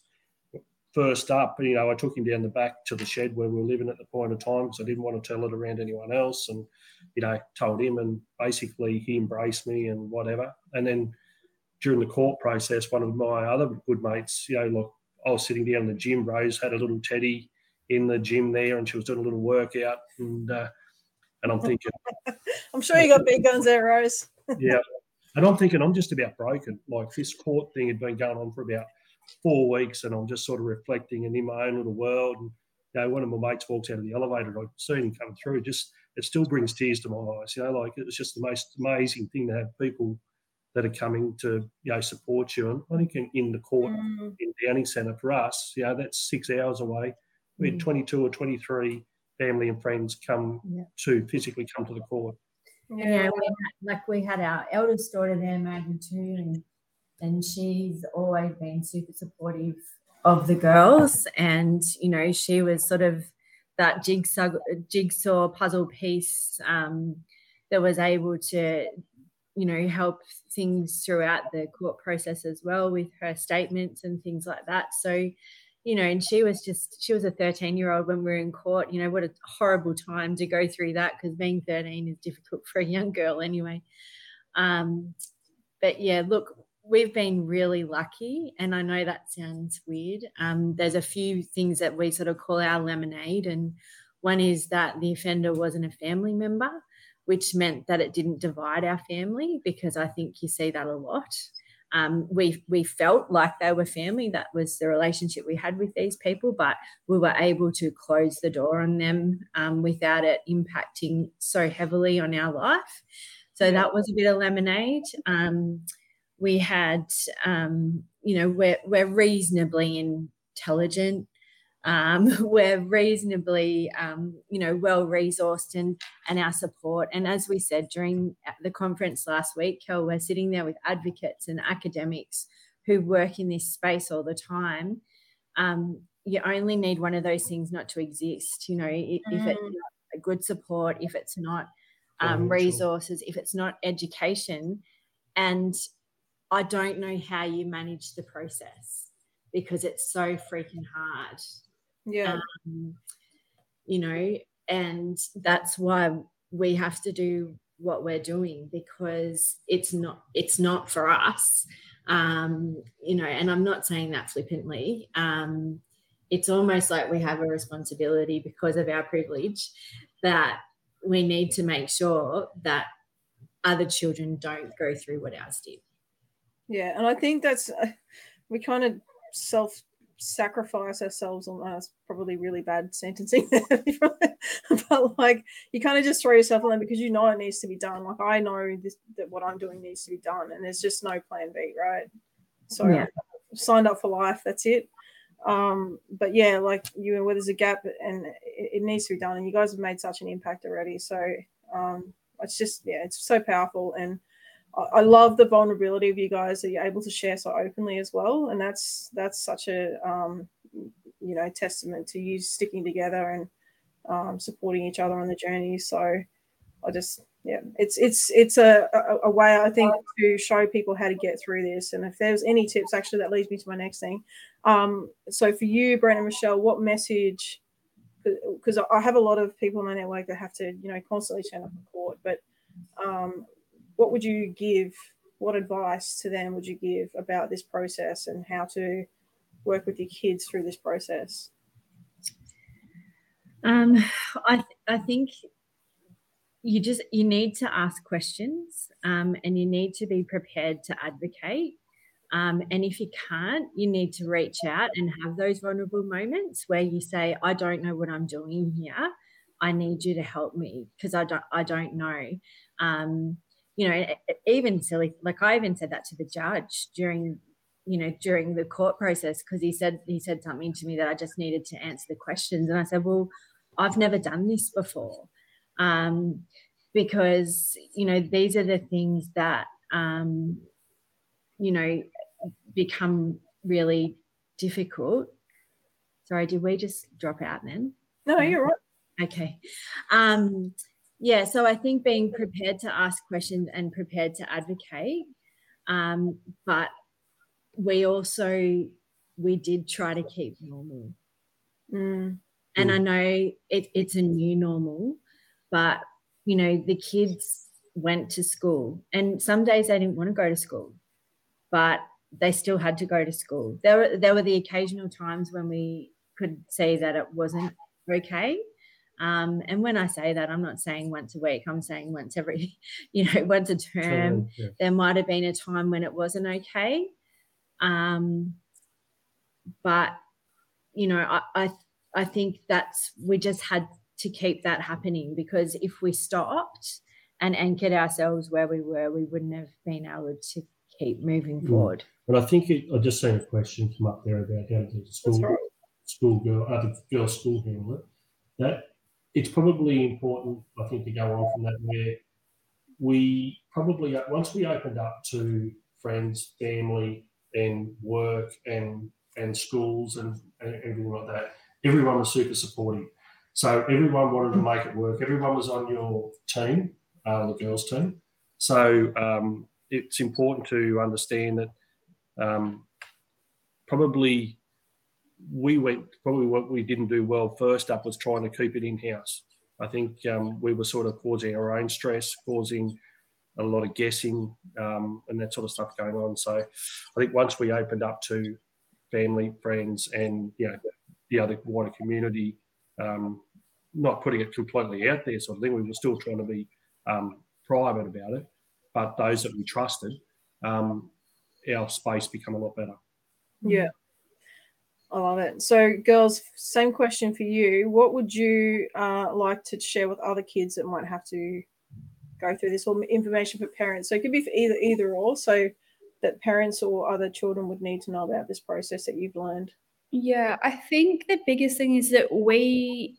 first up you know i took him down the back to the shed where we were living at the point of time because i didn't want to tell it around anyone else and you know told him and basically he embraced me and whatever. And then during the court process one of my other good mates you know look i was sitting down in the gym rose had a little teddy in the gym there and she was doing a little workout and uh, and I'm thinking, [LAUGHS] I'm sure you got big guns there, Rose. [LAUGHS] yeah. And I'm thinking, I'm just about broken. Like this court thing had been going on for about four weeks, and I'm just sort of reflecting and in my own little world. And you know, one of my mates walks out of the elevator, and I see him come through. Just it still brings tears to my eyes. You know, like it was just the most amazing thing to have people that are coming to you know support you. And I think in, in the court Mm. in Downing Centre for us, you know, that's six hours away. We had 22 or 23 family and friends come Yeah. to physically come to the court. Yeah, you know, we had, like we had our eldest daughter there, Maggie too, and and she's always been super supportive of the girls, and you know she was sort of that jigsaw jigsaw puzzle piece um, that was able to you know help things throughout the court process as well with her statements and things like that. So you know, and she was just, she was a 13 year old when we were in court. You know, what a horrible time to go through that because being 13 is difficult for a young girl anyway. Um, but yeah, look, we've been really lucky. And I know that sounds weird. Um, there's a few things that we sort of call our lemonade. And one is that the offender wasn't a family member, which meant that it didn't divide our family because I think you see that a lot um, we we felt like they were family. That was the relationship we had with these people, but we were able to close the door on them um, without it impacting so heavily on our life. So that was a bit of lemonade. Um, we had, um, you know, we're we're reasonably intelligent. Um, [LAUGHS] we're reasonably, um, you know, well resourced and and our support. And as we said during the conference last week, Kel, we're sitting there with advocates and academics who work in this space all the time. Um, you only need one of those things not to exist. You know, if, mm. if it's not a good support, if it's not um, resources, if it's not education, and I don't know how you manage the process because it's so freaking hard. Yeah. Um, you know, and that's why we have to do what we're doing because it's not it's not for us. Um, you know, and I'm not saying that flippantly. Um, it's almost like we have a responsibility because of our privilege that we need to make sure that other children don't go through what ours did. Yeah, and I think that's uh, we kind of self sacrifice ourselves on that's probably really bad sentencing [LAUGHS] but like you kind of just throw yourself on them because you know it needs to be done. Like i know this that what i'm doing needs to be done and there's just no plan b right? So yeah. signed up for life that's it. Um but yeah like you know where there's a gap and it, it needs to be done and you guys have made such an impact already. So um it's just yeah it's so powerful and I love the vulnerability of you guys that you're able to share so openly as well, and that's that's such a um, you know testament to you sticking together and um, supporting each other on the journey. So I just yeah, it's it's it's a, a, a, way I think to show people how to get through this. And if there's any tips, actually, that leads me to my next thing. Um, so for you, Brent and Michelle, what message? Because I have a lot of people in my network that have to you know constantly turn up in court, but um, what would you give? What advice to them would you give about this process and how to work with your kids through this process? Um, I th- I think you just you need to ask questions um, and you need to be prepared to advocate. Um, and if you can't, you need to reach out and have those vulnerable moments where you say, "I don't know what I'm doing here. I need you to help me because I don't I don't know." Um, you know, even silly, like I even said that to the judge during, you know, during the court process because he said he said something to me that I just needed to answer the questions, and I said, well, I've never done this before, um, because you know these are the things that um, you know become really difficult. Sorry, did we just drop out then? No, you're right. Okay. Um, yeah, so I think being prepared to ask questions and prepared to advocate, um, but we also we did try to keep normal. Mm. And I know it, it's a new normal, but you know the kids went to school, and some days they didn't want to go to school, but they still had to go to school. There were there were the occasional times when we could see that it wasn't okay um, and when I say that, I'm not saying once a week, I'm saying once every, [LAUGHS] you know, once a term. Yeah. There might have been a time when it wasn't okay. Um, but, you know, I, I, I think that's, we just had to keep that happening because if we stopped and anchored ourselves where we were, we wouldn't have been able to keep moving mm. forward. But I think it, I just seen a question come up there about how the school, right. school girl, uh, the girl school handle it. That it's probably important, I think, to go on from that where we probably once we opened up to friends, family, and work and and schools and, and everything like that, everyone was super supportive. So everyone wanted to make it work. Everyone was on your team, uh, the girls' team. So um, it's important to understand that um, probably we went probably what we didn't do well first up was trying to keep it in house. I think um, we were sort of causing our own stress, causing a lot of guessing um, and that sort of stuff going on. So I think once we opened up to family, friends, and you know the other wider community, um, not putting it completely out there, sort of thing. We were still trying to be um, private about it, but those that we trusted, um, our space become a lot better. Yeah. I love it. So, girls, same question for you. What would you uh, like to share with other kids that might have to go through this, or information for parents? So it could be for either either or. So that parents or other children would need to know about this process that you've learned. Yeah, I think the biggest thing is that we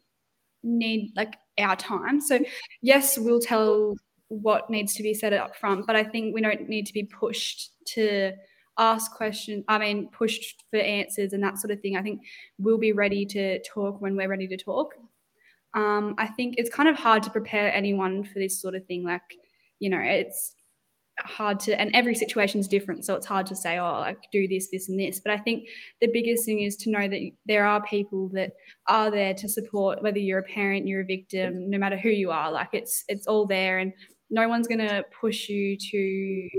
need like our time. So yes, we'll tell what needs to be said up front, but I think we don't need to be pushed to ask questions. I mean, pushed for answers and that sort of thing. I think we'll be ready to talk when we're ready to talk. Um, I think it's kind of hard to prepare anyone for this sort of thing. Like, you know, it's hard to and every situation is different so it's hard to say oh like do this this and this but i think the biggest thing is to know that there are people that are there to support whether you're a parent you're a victim no matter who you are like it's it's all there and no one's going to push you to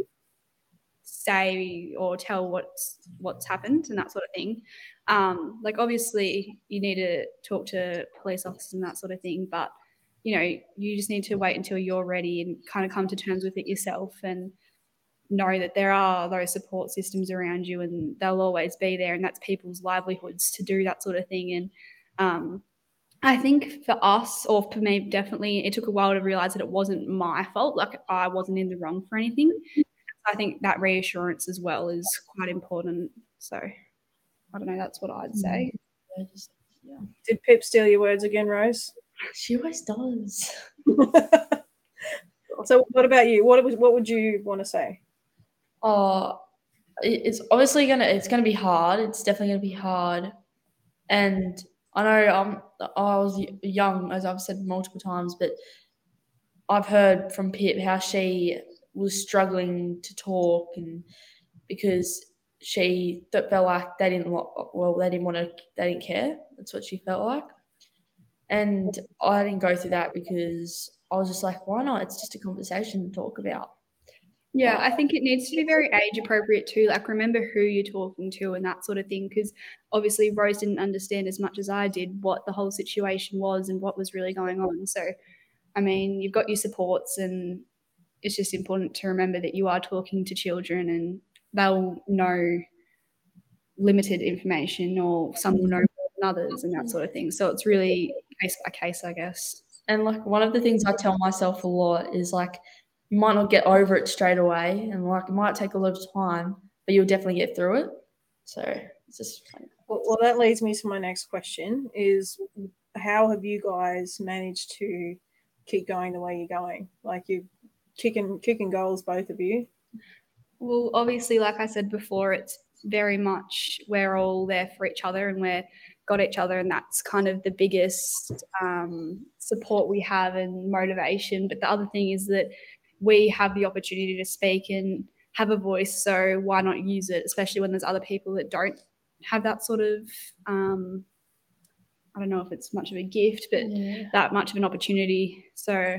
say or tell what's what's happened and that sort of thing um like obviously you need to talk to police officers and that sort of thing but you know, you just need to wait until you're ready and kind of come to terms with it yourself and know that there are those support systems around you and they'll always be there. And that's people's livelihoods to do that sort of thing. And um, I think for us, or for me, definitely, it took a while to realize that it wasn't my fault. Like I wasn't in the wrong for anything. I think that reassurance as well is quite important. So I don't know. That's what I'd say. Mm-hmm. Did Pip steal your words again, Rose? She always does. [LAUGHS] so, what about you? What was what would you want to say? Oh, it's obviously gonna it's gonna be hard. It's definitely gonna be hard, and I know um I was young, as I've said multiple times, but I've heard from Pip how she was struggling to talk and because she felt like they didn't well they didn't want to they didn't care that's what she felt like and I didn't go through that because I was just like, why not? It's just a conversation to talk about. Yeah, I think it needs to be very age appropriate too. Like, remember who you're talking to and that sort of thing. Because obviously, Rose didn't understand as much as I did what the whole situation was and what was really going on. So, I mean, you've got your supports, and it's just important to remember that you are talking to children and they'll know limited information or some will know more than others and that sort of thing. So, it's really case by case, I guess. And like one of the things I tell myself a lot is like you might not get over it straight away, and like it might take a lot of time, but you'll definitely get through it. So it's just. Well, well, that leads me to my next question: is how have you guys managed to keep going the way you're going? Like you kicking kicking goals, both of you. Well, obviously, like I said before, it's very much we're all there for each other and we're got each other and that's kind of the biggest um, support we have and motivation but the other thing is that we have the opportunity to speak and have a voice so why not use it especially when there's other people that don't have that sort of um, i don't know if it's much of a gift but yeah. that much of an opportunity so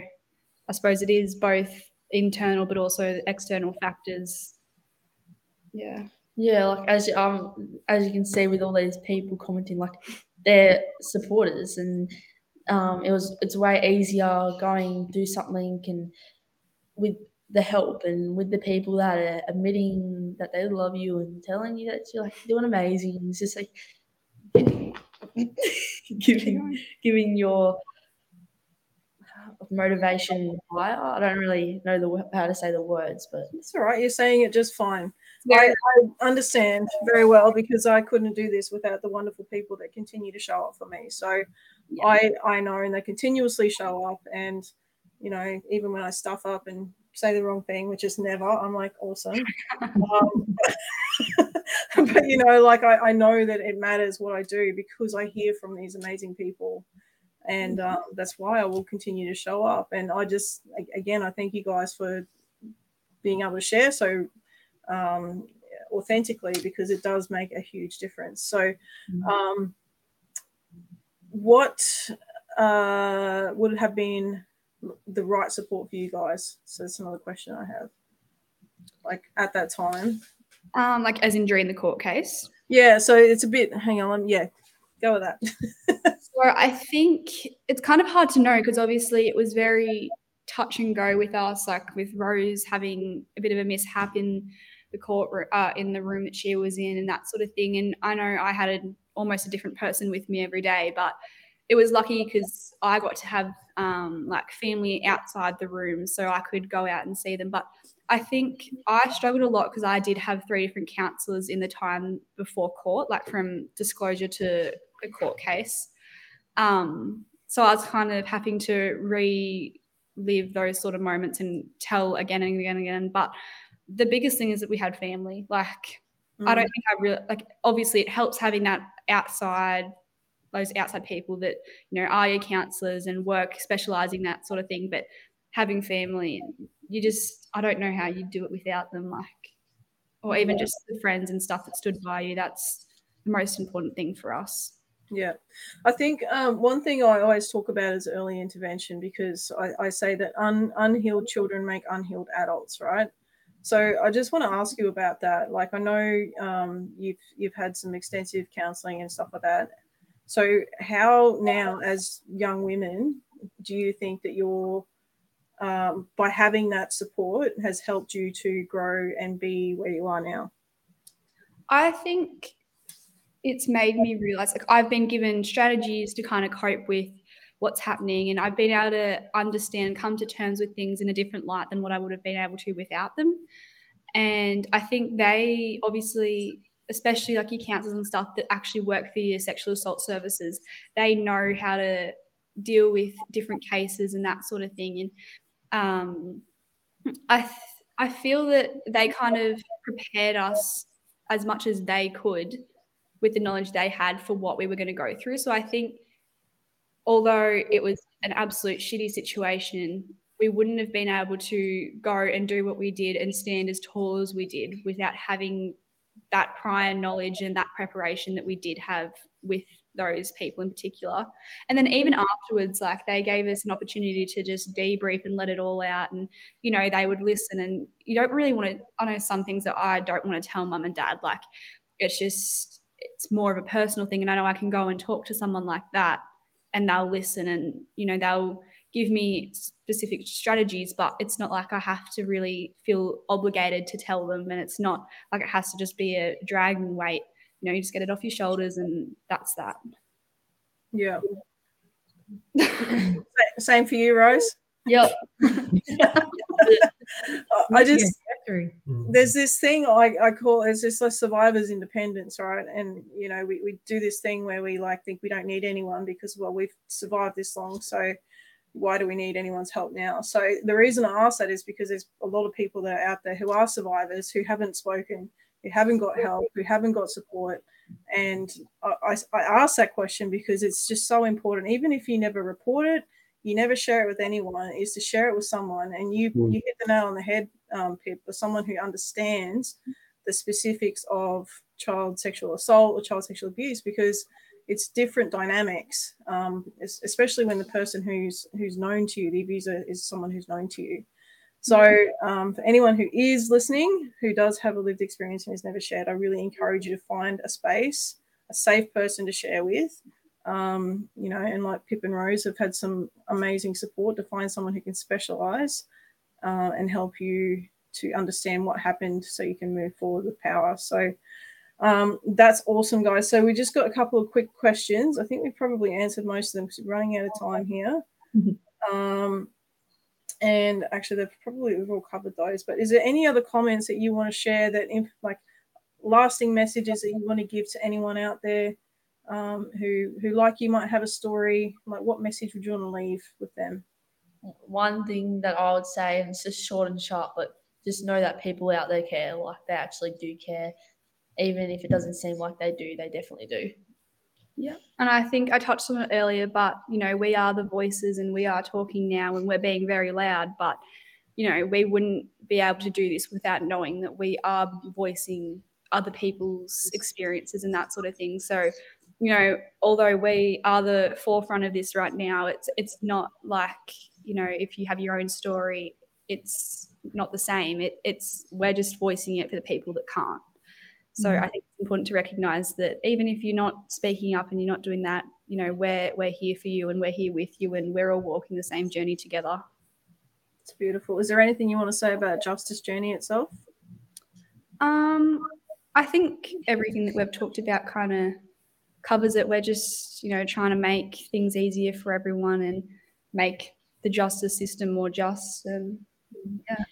i suppose it is both internal but also external factors yeah yeah, like as um as you can see with all these people commenting, like they're supporters, and um, it was it's way easier going do something and with the help and with the people that are admitting that they love you and telling you that you're like doing amazing. It's just like [LAUGHS] giving giving your motivation higher. I don't really know the how to say the words, but it's all right. You're saying it just fine. I, I, understand very well because I couldn't do this without the wonderful people that continue to show up for me. So yeah. I I know and they continuously show up and you know even when I stuff up and say the wrong thing, which is never, I'm like awesome. [LAUGHS] um, [LAUGHS] but you know, like I, I know that it matters what I do because I hear from these amazing people and mm-hmm. um, that's why I will continue to show up. And I just, again, I thank you guys for being able to share so um, authentically because it does make a huge difference. So, mm-hmm. um, what uh, would have been the right support for you guys? So that's another question I have. Like at that time, um, like as in during the court case. Yeah, so it's a bit. Hang on, yeah, go with that. [LAUGHS] so I think it's kind of hard to know because obviously it was very touch and go with us, like with Rose having a bit of a mishap in the court uh, in the room that she was in and that sort of thing. And I know I had a, almost a different person with me every day, but it was lucky because I got to have um, like family outside the room, so I could go out and see them. But I think I struggled a lot because I did have three different counselors in the time before court, like from disclosure to a court case. Um, so I was kind of having to relive those sort of moments and tell again and again and again. But the biggest thing is that we had family. Like, I don't think I really like. Obviously, it helps having that outside, those outside people that you know are your counselors and work specializing that sort of thing. But having family, you just I don't know how you do it without them. Like, or even just the friends and stuff that stood by you. That's the most important thing for us. Yeah, I think um, one thing I always talk about is early intervention because I, I say that un, unhealed children make unhealed adults, right? So I just want to ask you about that. Like I know um, you've you've had some extensive counselling and stuff like that. So how now, as young women, do you think that you're um, by having that support has helped you to grow and be where you are now? I think it's made me realize like I've been given strategies to kind of cope with what's happening and I've been able to understand come to terms with things in a different light than what I would have been able to without them. And I think they obviously especially like your counselors and stuff that actually work for your sexual assault services they know how to deal with different cases and that sort of thing. And um, I th- I feel that they kind of prepared us as much as they could with the knowledge they had for what we were going to go through. So I think although it was an absolute shitty situation, we wouldn't have been able to go and do what we did and stand as tall as we did without having that prior knowledge and that preparation that we did have with those people in particular. And then even afterwards, like they gave us an opportunity to just debrief and let it all out. And, you know, they would listen. And you don't really want to, I know some things that I don't want to tell mum and dad. Like it's just, it's more of a personal thing. And I know I can go and talk to someone like that and they'll listen and, you know, they'll give me specific strategies, but it's not like I have to really feel obligated to tell them. And it's not like it has to just be a drag and weight. You know, you just get it off your shoulders and that's that. Yeah. [LAUGHS] Same for you, Rose. Yep. [LAUGHS] I just mm. there's this thing I, I call it's just like survivors independence, right? And you know, we, we do this thing where we like think we don't need anyone because well we've survived this long, so why do we need anyone's help now? So the reason I ask that is because there's a lot of people that are out there who are survivors who haven't spoken, who haven't got help, who haven't got support. And I, I, I ask that question because it's just so important. Even if you never report it, you never share it with anyone, is to share it with someone. And you, you hit the nail on the head, um, Pip, with someone who understands the specifics of child sexual assault or child sexual abuse because – it's different dynamics, um, especially when the person who's who's known to you, the abuser, is someone who's known to you. So, um, for anyone who is listening, who does have a lived experience and has never shared, I really encourage you to find a space, a safe person to share with. Um, you know, and like Pip and Rose have had some amazing support to find someone who can specialize uh, and help you to understand what happened so you can move forward with power. So, um, that's awesome, guys. So we just got a couple of quick questions. I think we probably answered most of them because we're running out of time here. Mm-hmm. Um, and actually, they've probably we've all covered those. But is there any other comments that you want to share that, like, lasting messages that you want to give to anyone out there um, who who like you might have a story? Like, what message would you want to leave with them? One thing that I would say, and it's just short and sharp, but just know that people out there care. Like they actually do care even if it doesn't seem like they do, they definitely do. Yeah. And I think I touched on it earlier, but you know, we are the voices and we are talking now and we're being very loud, but you know, we wouldn't be able to do this without knowing that we are voicing other people's experiences and that sort of thing. So, you know, although we are the forefront of this right now, it's it's not like, you know, if you have your own story, it's not the same. It, it's we're just voicing it for the people that can't. So mm. I think it's important to recognize that even if you're not speaking up and you're not doing that, you know, we're we're here for you and we're here with you and we're all walking the same journey together. It's beautiful. Is there anything you want to say about justice journey itself? Um, I think everything that we've talked about kind of covers it. We're just, you know, trying to make things easier for everyone and make the justice system more just and yeah.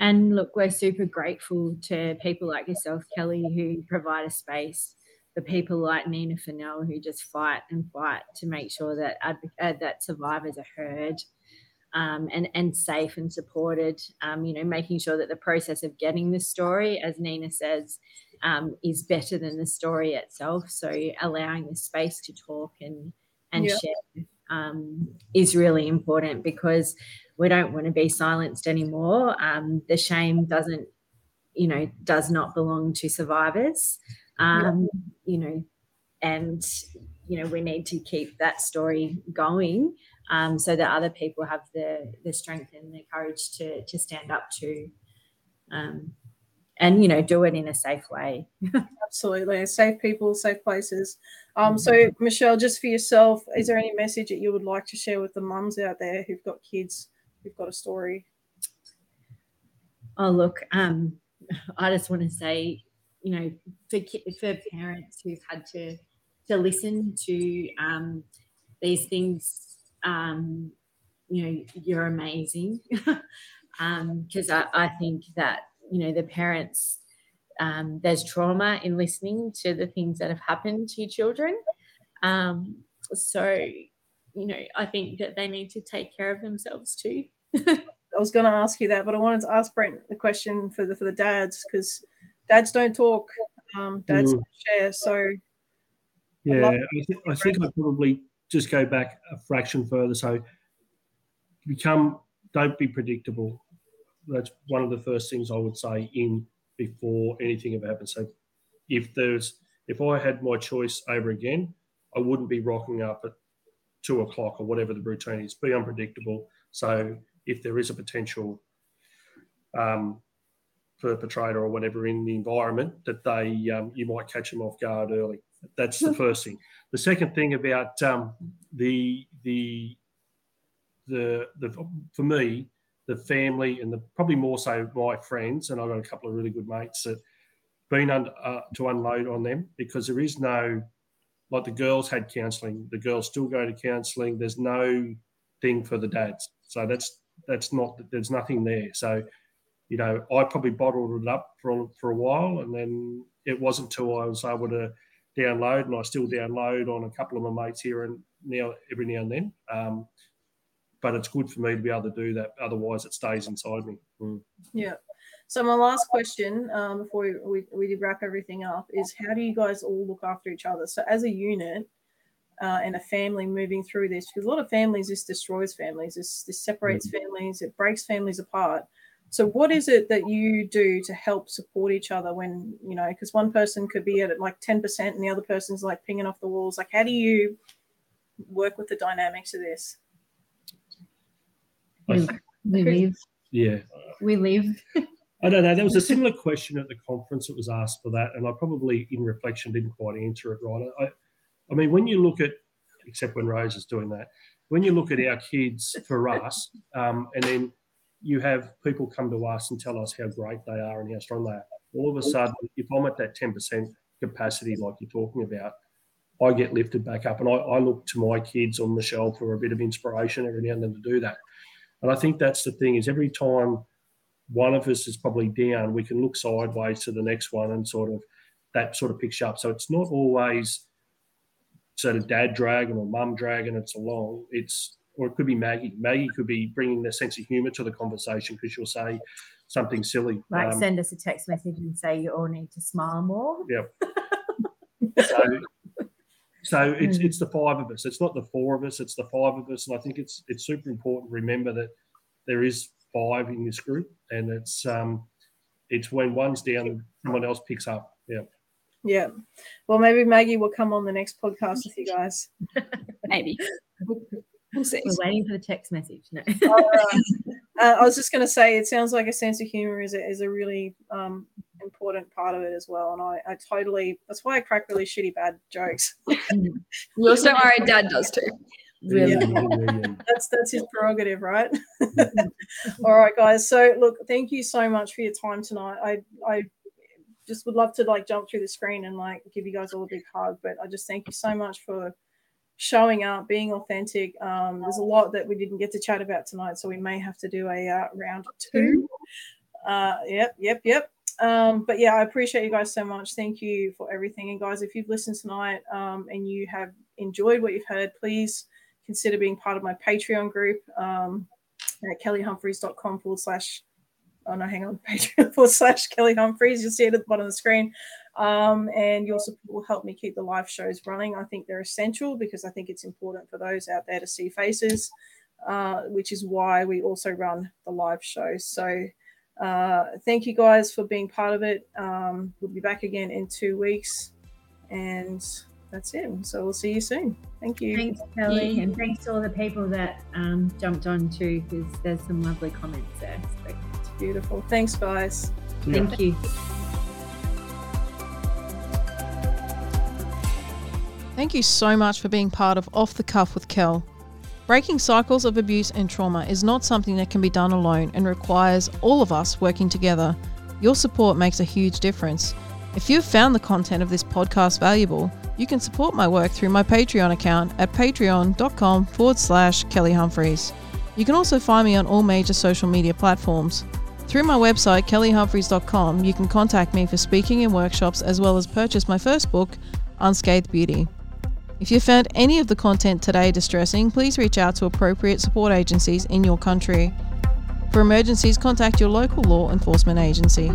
And look, we're super grateful to people like yourself, Kelly, who provide a space for people like Nina Funnell, who just fight and fight to make sure that uh, that survivors are heard um, and and safe and supported. Um, you know, making sure that the process of getting the story, as Nina says, um, is better than the story itself. So allowing the space to talk and and Yeah. share um, is really important because we don't want to be silenced anymore. Um, the shame doesn't, you know, does not belong to survivors. Um, You know, and you know we need to keep that story going um, so that other people have the the strength and the courage to to stand up to um, and you know do it in a safe way [LAUGHS] Absolutely. Safe people, safe places. Um, so, Michelle, just for yourself, is there any message that you would like to share with the mums out there who've got kids who've got a story? oh look um, i just want to say you know for, for parents who've had to to listen to um, these things um, you know you're amazing [LAUGHS] because I, I think that you know the parents um, there's trauma in listening to the things that have happened to children um, so you know i think that they need to take care of themselves too [LAUGHS] I was going to ask you that, but I wanted to ask Brent the question for the for the dads because dads don't talk, um, dads Mm. don't share. So, Yeah, I, th- I think I'd probably just go back a fraction further. So become, don't be predictable. That's one of the first things I would say in before anything ever happens. So if there's, if I had my choice over again, I wouldn't be rocking up at two o'clock or whatever the routine is. Be unpredictable. So if there is a potential um, perpetrator or whatever in the environment, that they um, you might catch them off guard early. That's the [LAUGHS] first thing. The second thing about um, the the the the for me the family and the probably more so my friends and I've got a couple of really good mates that been uh, to unload on them because there is no like the girls had counselling. The girls still go to counselling. There's no thing for the dads. So that's that's not there's nothing there. So you know I probably bottled it up for for a while and then it wasn't until I was able to download and I still download on a couple of my mates here and now every now and then. Um, but it's good for me to be able to do that otherwise it stays inside me Mm. yeah. So, my last question um, before we, we, we wrap everything up is how do you guys all look after each other? So, as a unit, uh, and a family moving through this because a lot of families this destroys families this this separates families it breaks families apart so what is it that you do to help support each other when you know because one person could be at like 10% and the other person's like pinging off the walls like how do you work with the dynamics of this I th- we live yeah we live [LAUGHS] I don't know. There was a similar question at the conference that was asked for that, and I probably, in reflection, didn't quite answer it right. I, I mean, when you look at, except when Rose is doing that, when you look at our kids for us, um, and then you have people come to us and tell us how great they are and how strong they are. All of a sudden, if I'm at that 10% capacity, like you're talking about, I get lifted back up, and I, I look to my kids on the shelf for a bit of inspiration every now and then to do that. And I think that's the thing is every time one of us is probably down, we can look sideways to the next one and sort of that sort of picks you up. So it's not always sort of dad dragging or mum dragging it's along. It's or it could be Maggie. Maggie could be bringing the sense of humour to the conversation because she'll say something silly. like Um, send us a text message and say you all need to smile more [LAUGHS] so, so it's Mm. it's the five of us. It's not the four of us. It's the five of us, and I think it's it's super important to remember that there is five in this group, and it's um it's when one's down, someone else picks up. Yeah. yeah well maybe maggie will come on the next podcast with you guys [LAUGHS] Maybe. We'll see. we're waiting for the text message no [LAUGHS] uh, I was just going to say, it sounds like a sense of humor is a, is a really um, important part of it as well. And I, I totally, that's why I crack really shitty bad jokes. [LAUGHS] You also are a dad does too. really Yeah. That's that's his prerogative, right? [LAUGHS] [LAUGHS] All right, guys. So look, thank you so much for your time tonight. I I just would love to like jump through the screen and like give you guys all a big hug, but I just thank you so much for showing up, being authentic. Um, there's a lot that we didn't get to chat about tonight, so we may have to do a uh, round two. Uh, yep, yep, yep. Um, but yeah, I appreciate you guys so much. Thank you for everything. And guys, if you've listened tonight um, and you have enjoyed what you've heard, please consider being part of my Patreon group um, at kellyhumphries.com forward slash oh no, hang on, [LAUGHS] Patreon forward slash Kelly Humphries. You'll see it at the bottom of the screen. Um, and your support will help me keep the live shows running. I think they're essential because I think it's important for those out there to see faces, uh, which is why we also run the live shows. So uh, thank you guys for being part of it. Um, we'll be back again in two weeks. And that's it. So we'll see you soon. Thank you. Thanks, Kelly, and thanks to all the people that um, jumped on too, because there's some lovely comments there. So Beautiful. Thanks, guys. thank you. Thank you so much for being part of Off the Cuff with Kel. Breaking cycles of abuse and trauma is not something that can be done alone and requires all of us working together. Your support makes a huge difference. If you've found the content of this podcast valuable, you can support my work through my Patreon account at patreon.com forward slash Kelly Humphries. You can also find me on all major social media platforms. Through my website, kellyhumphries.com, you can contact me for speaking and workshops as well as purchase my first book, Unscathed Beauty. If you found any of the content today distressing, please reach out to appropriate support agencies in your country. For emergencies, contact your local law enforcement agency.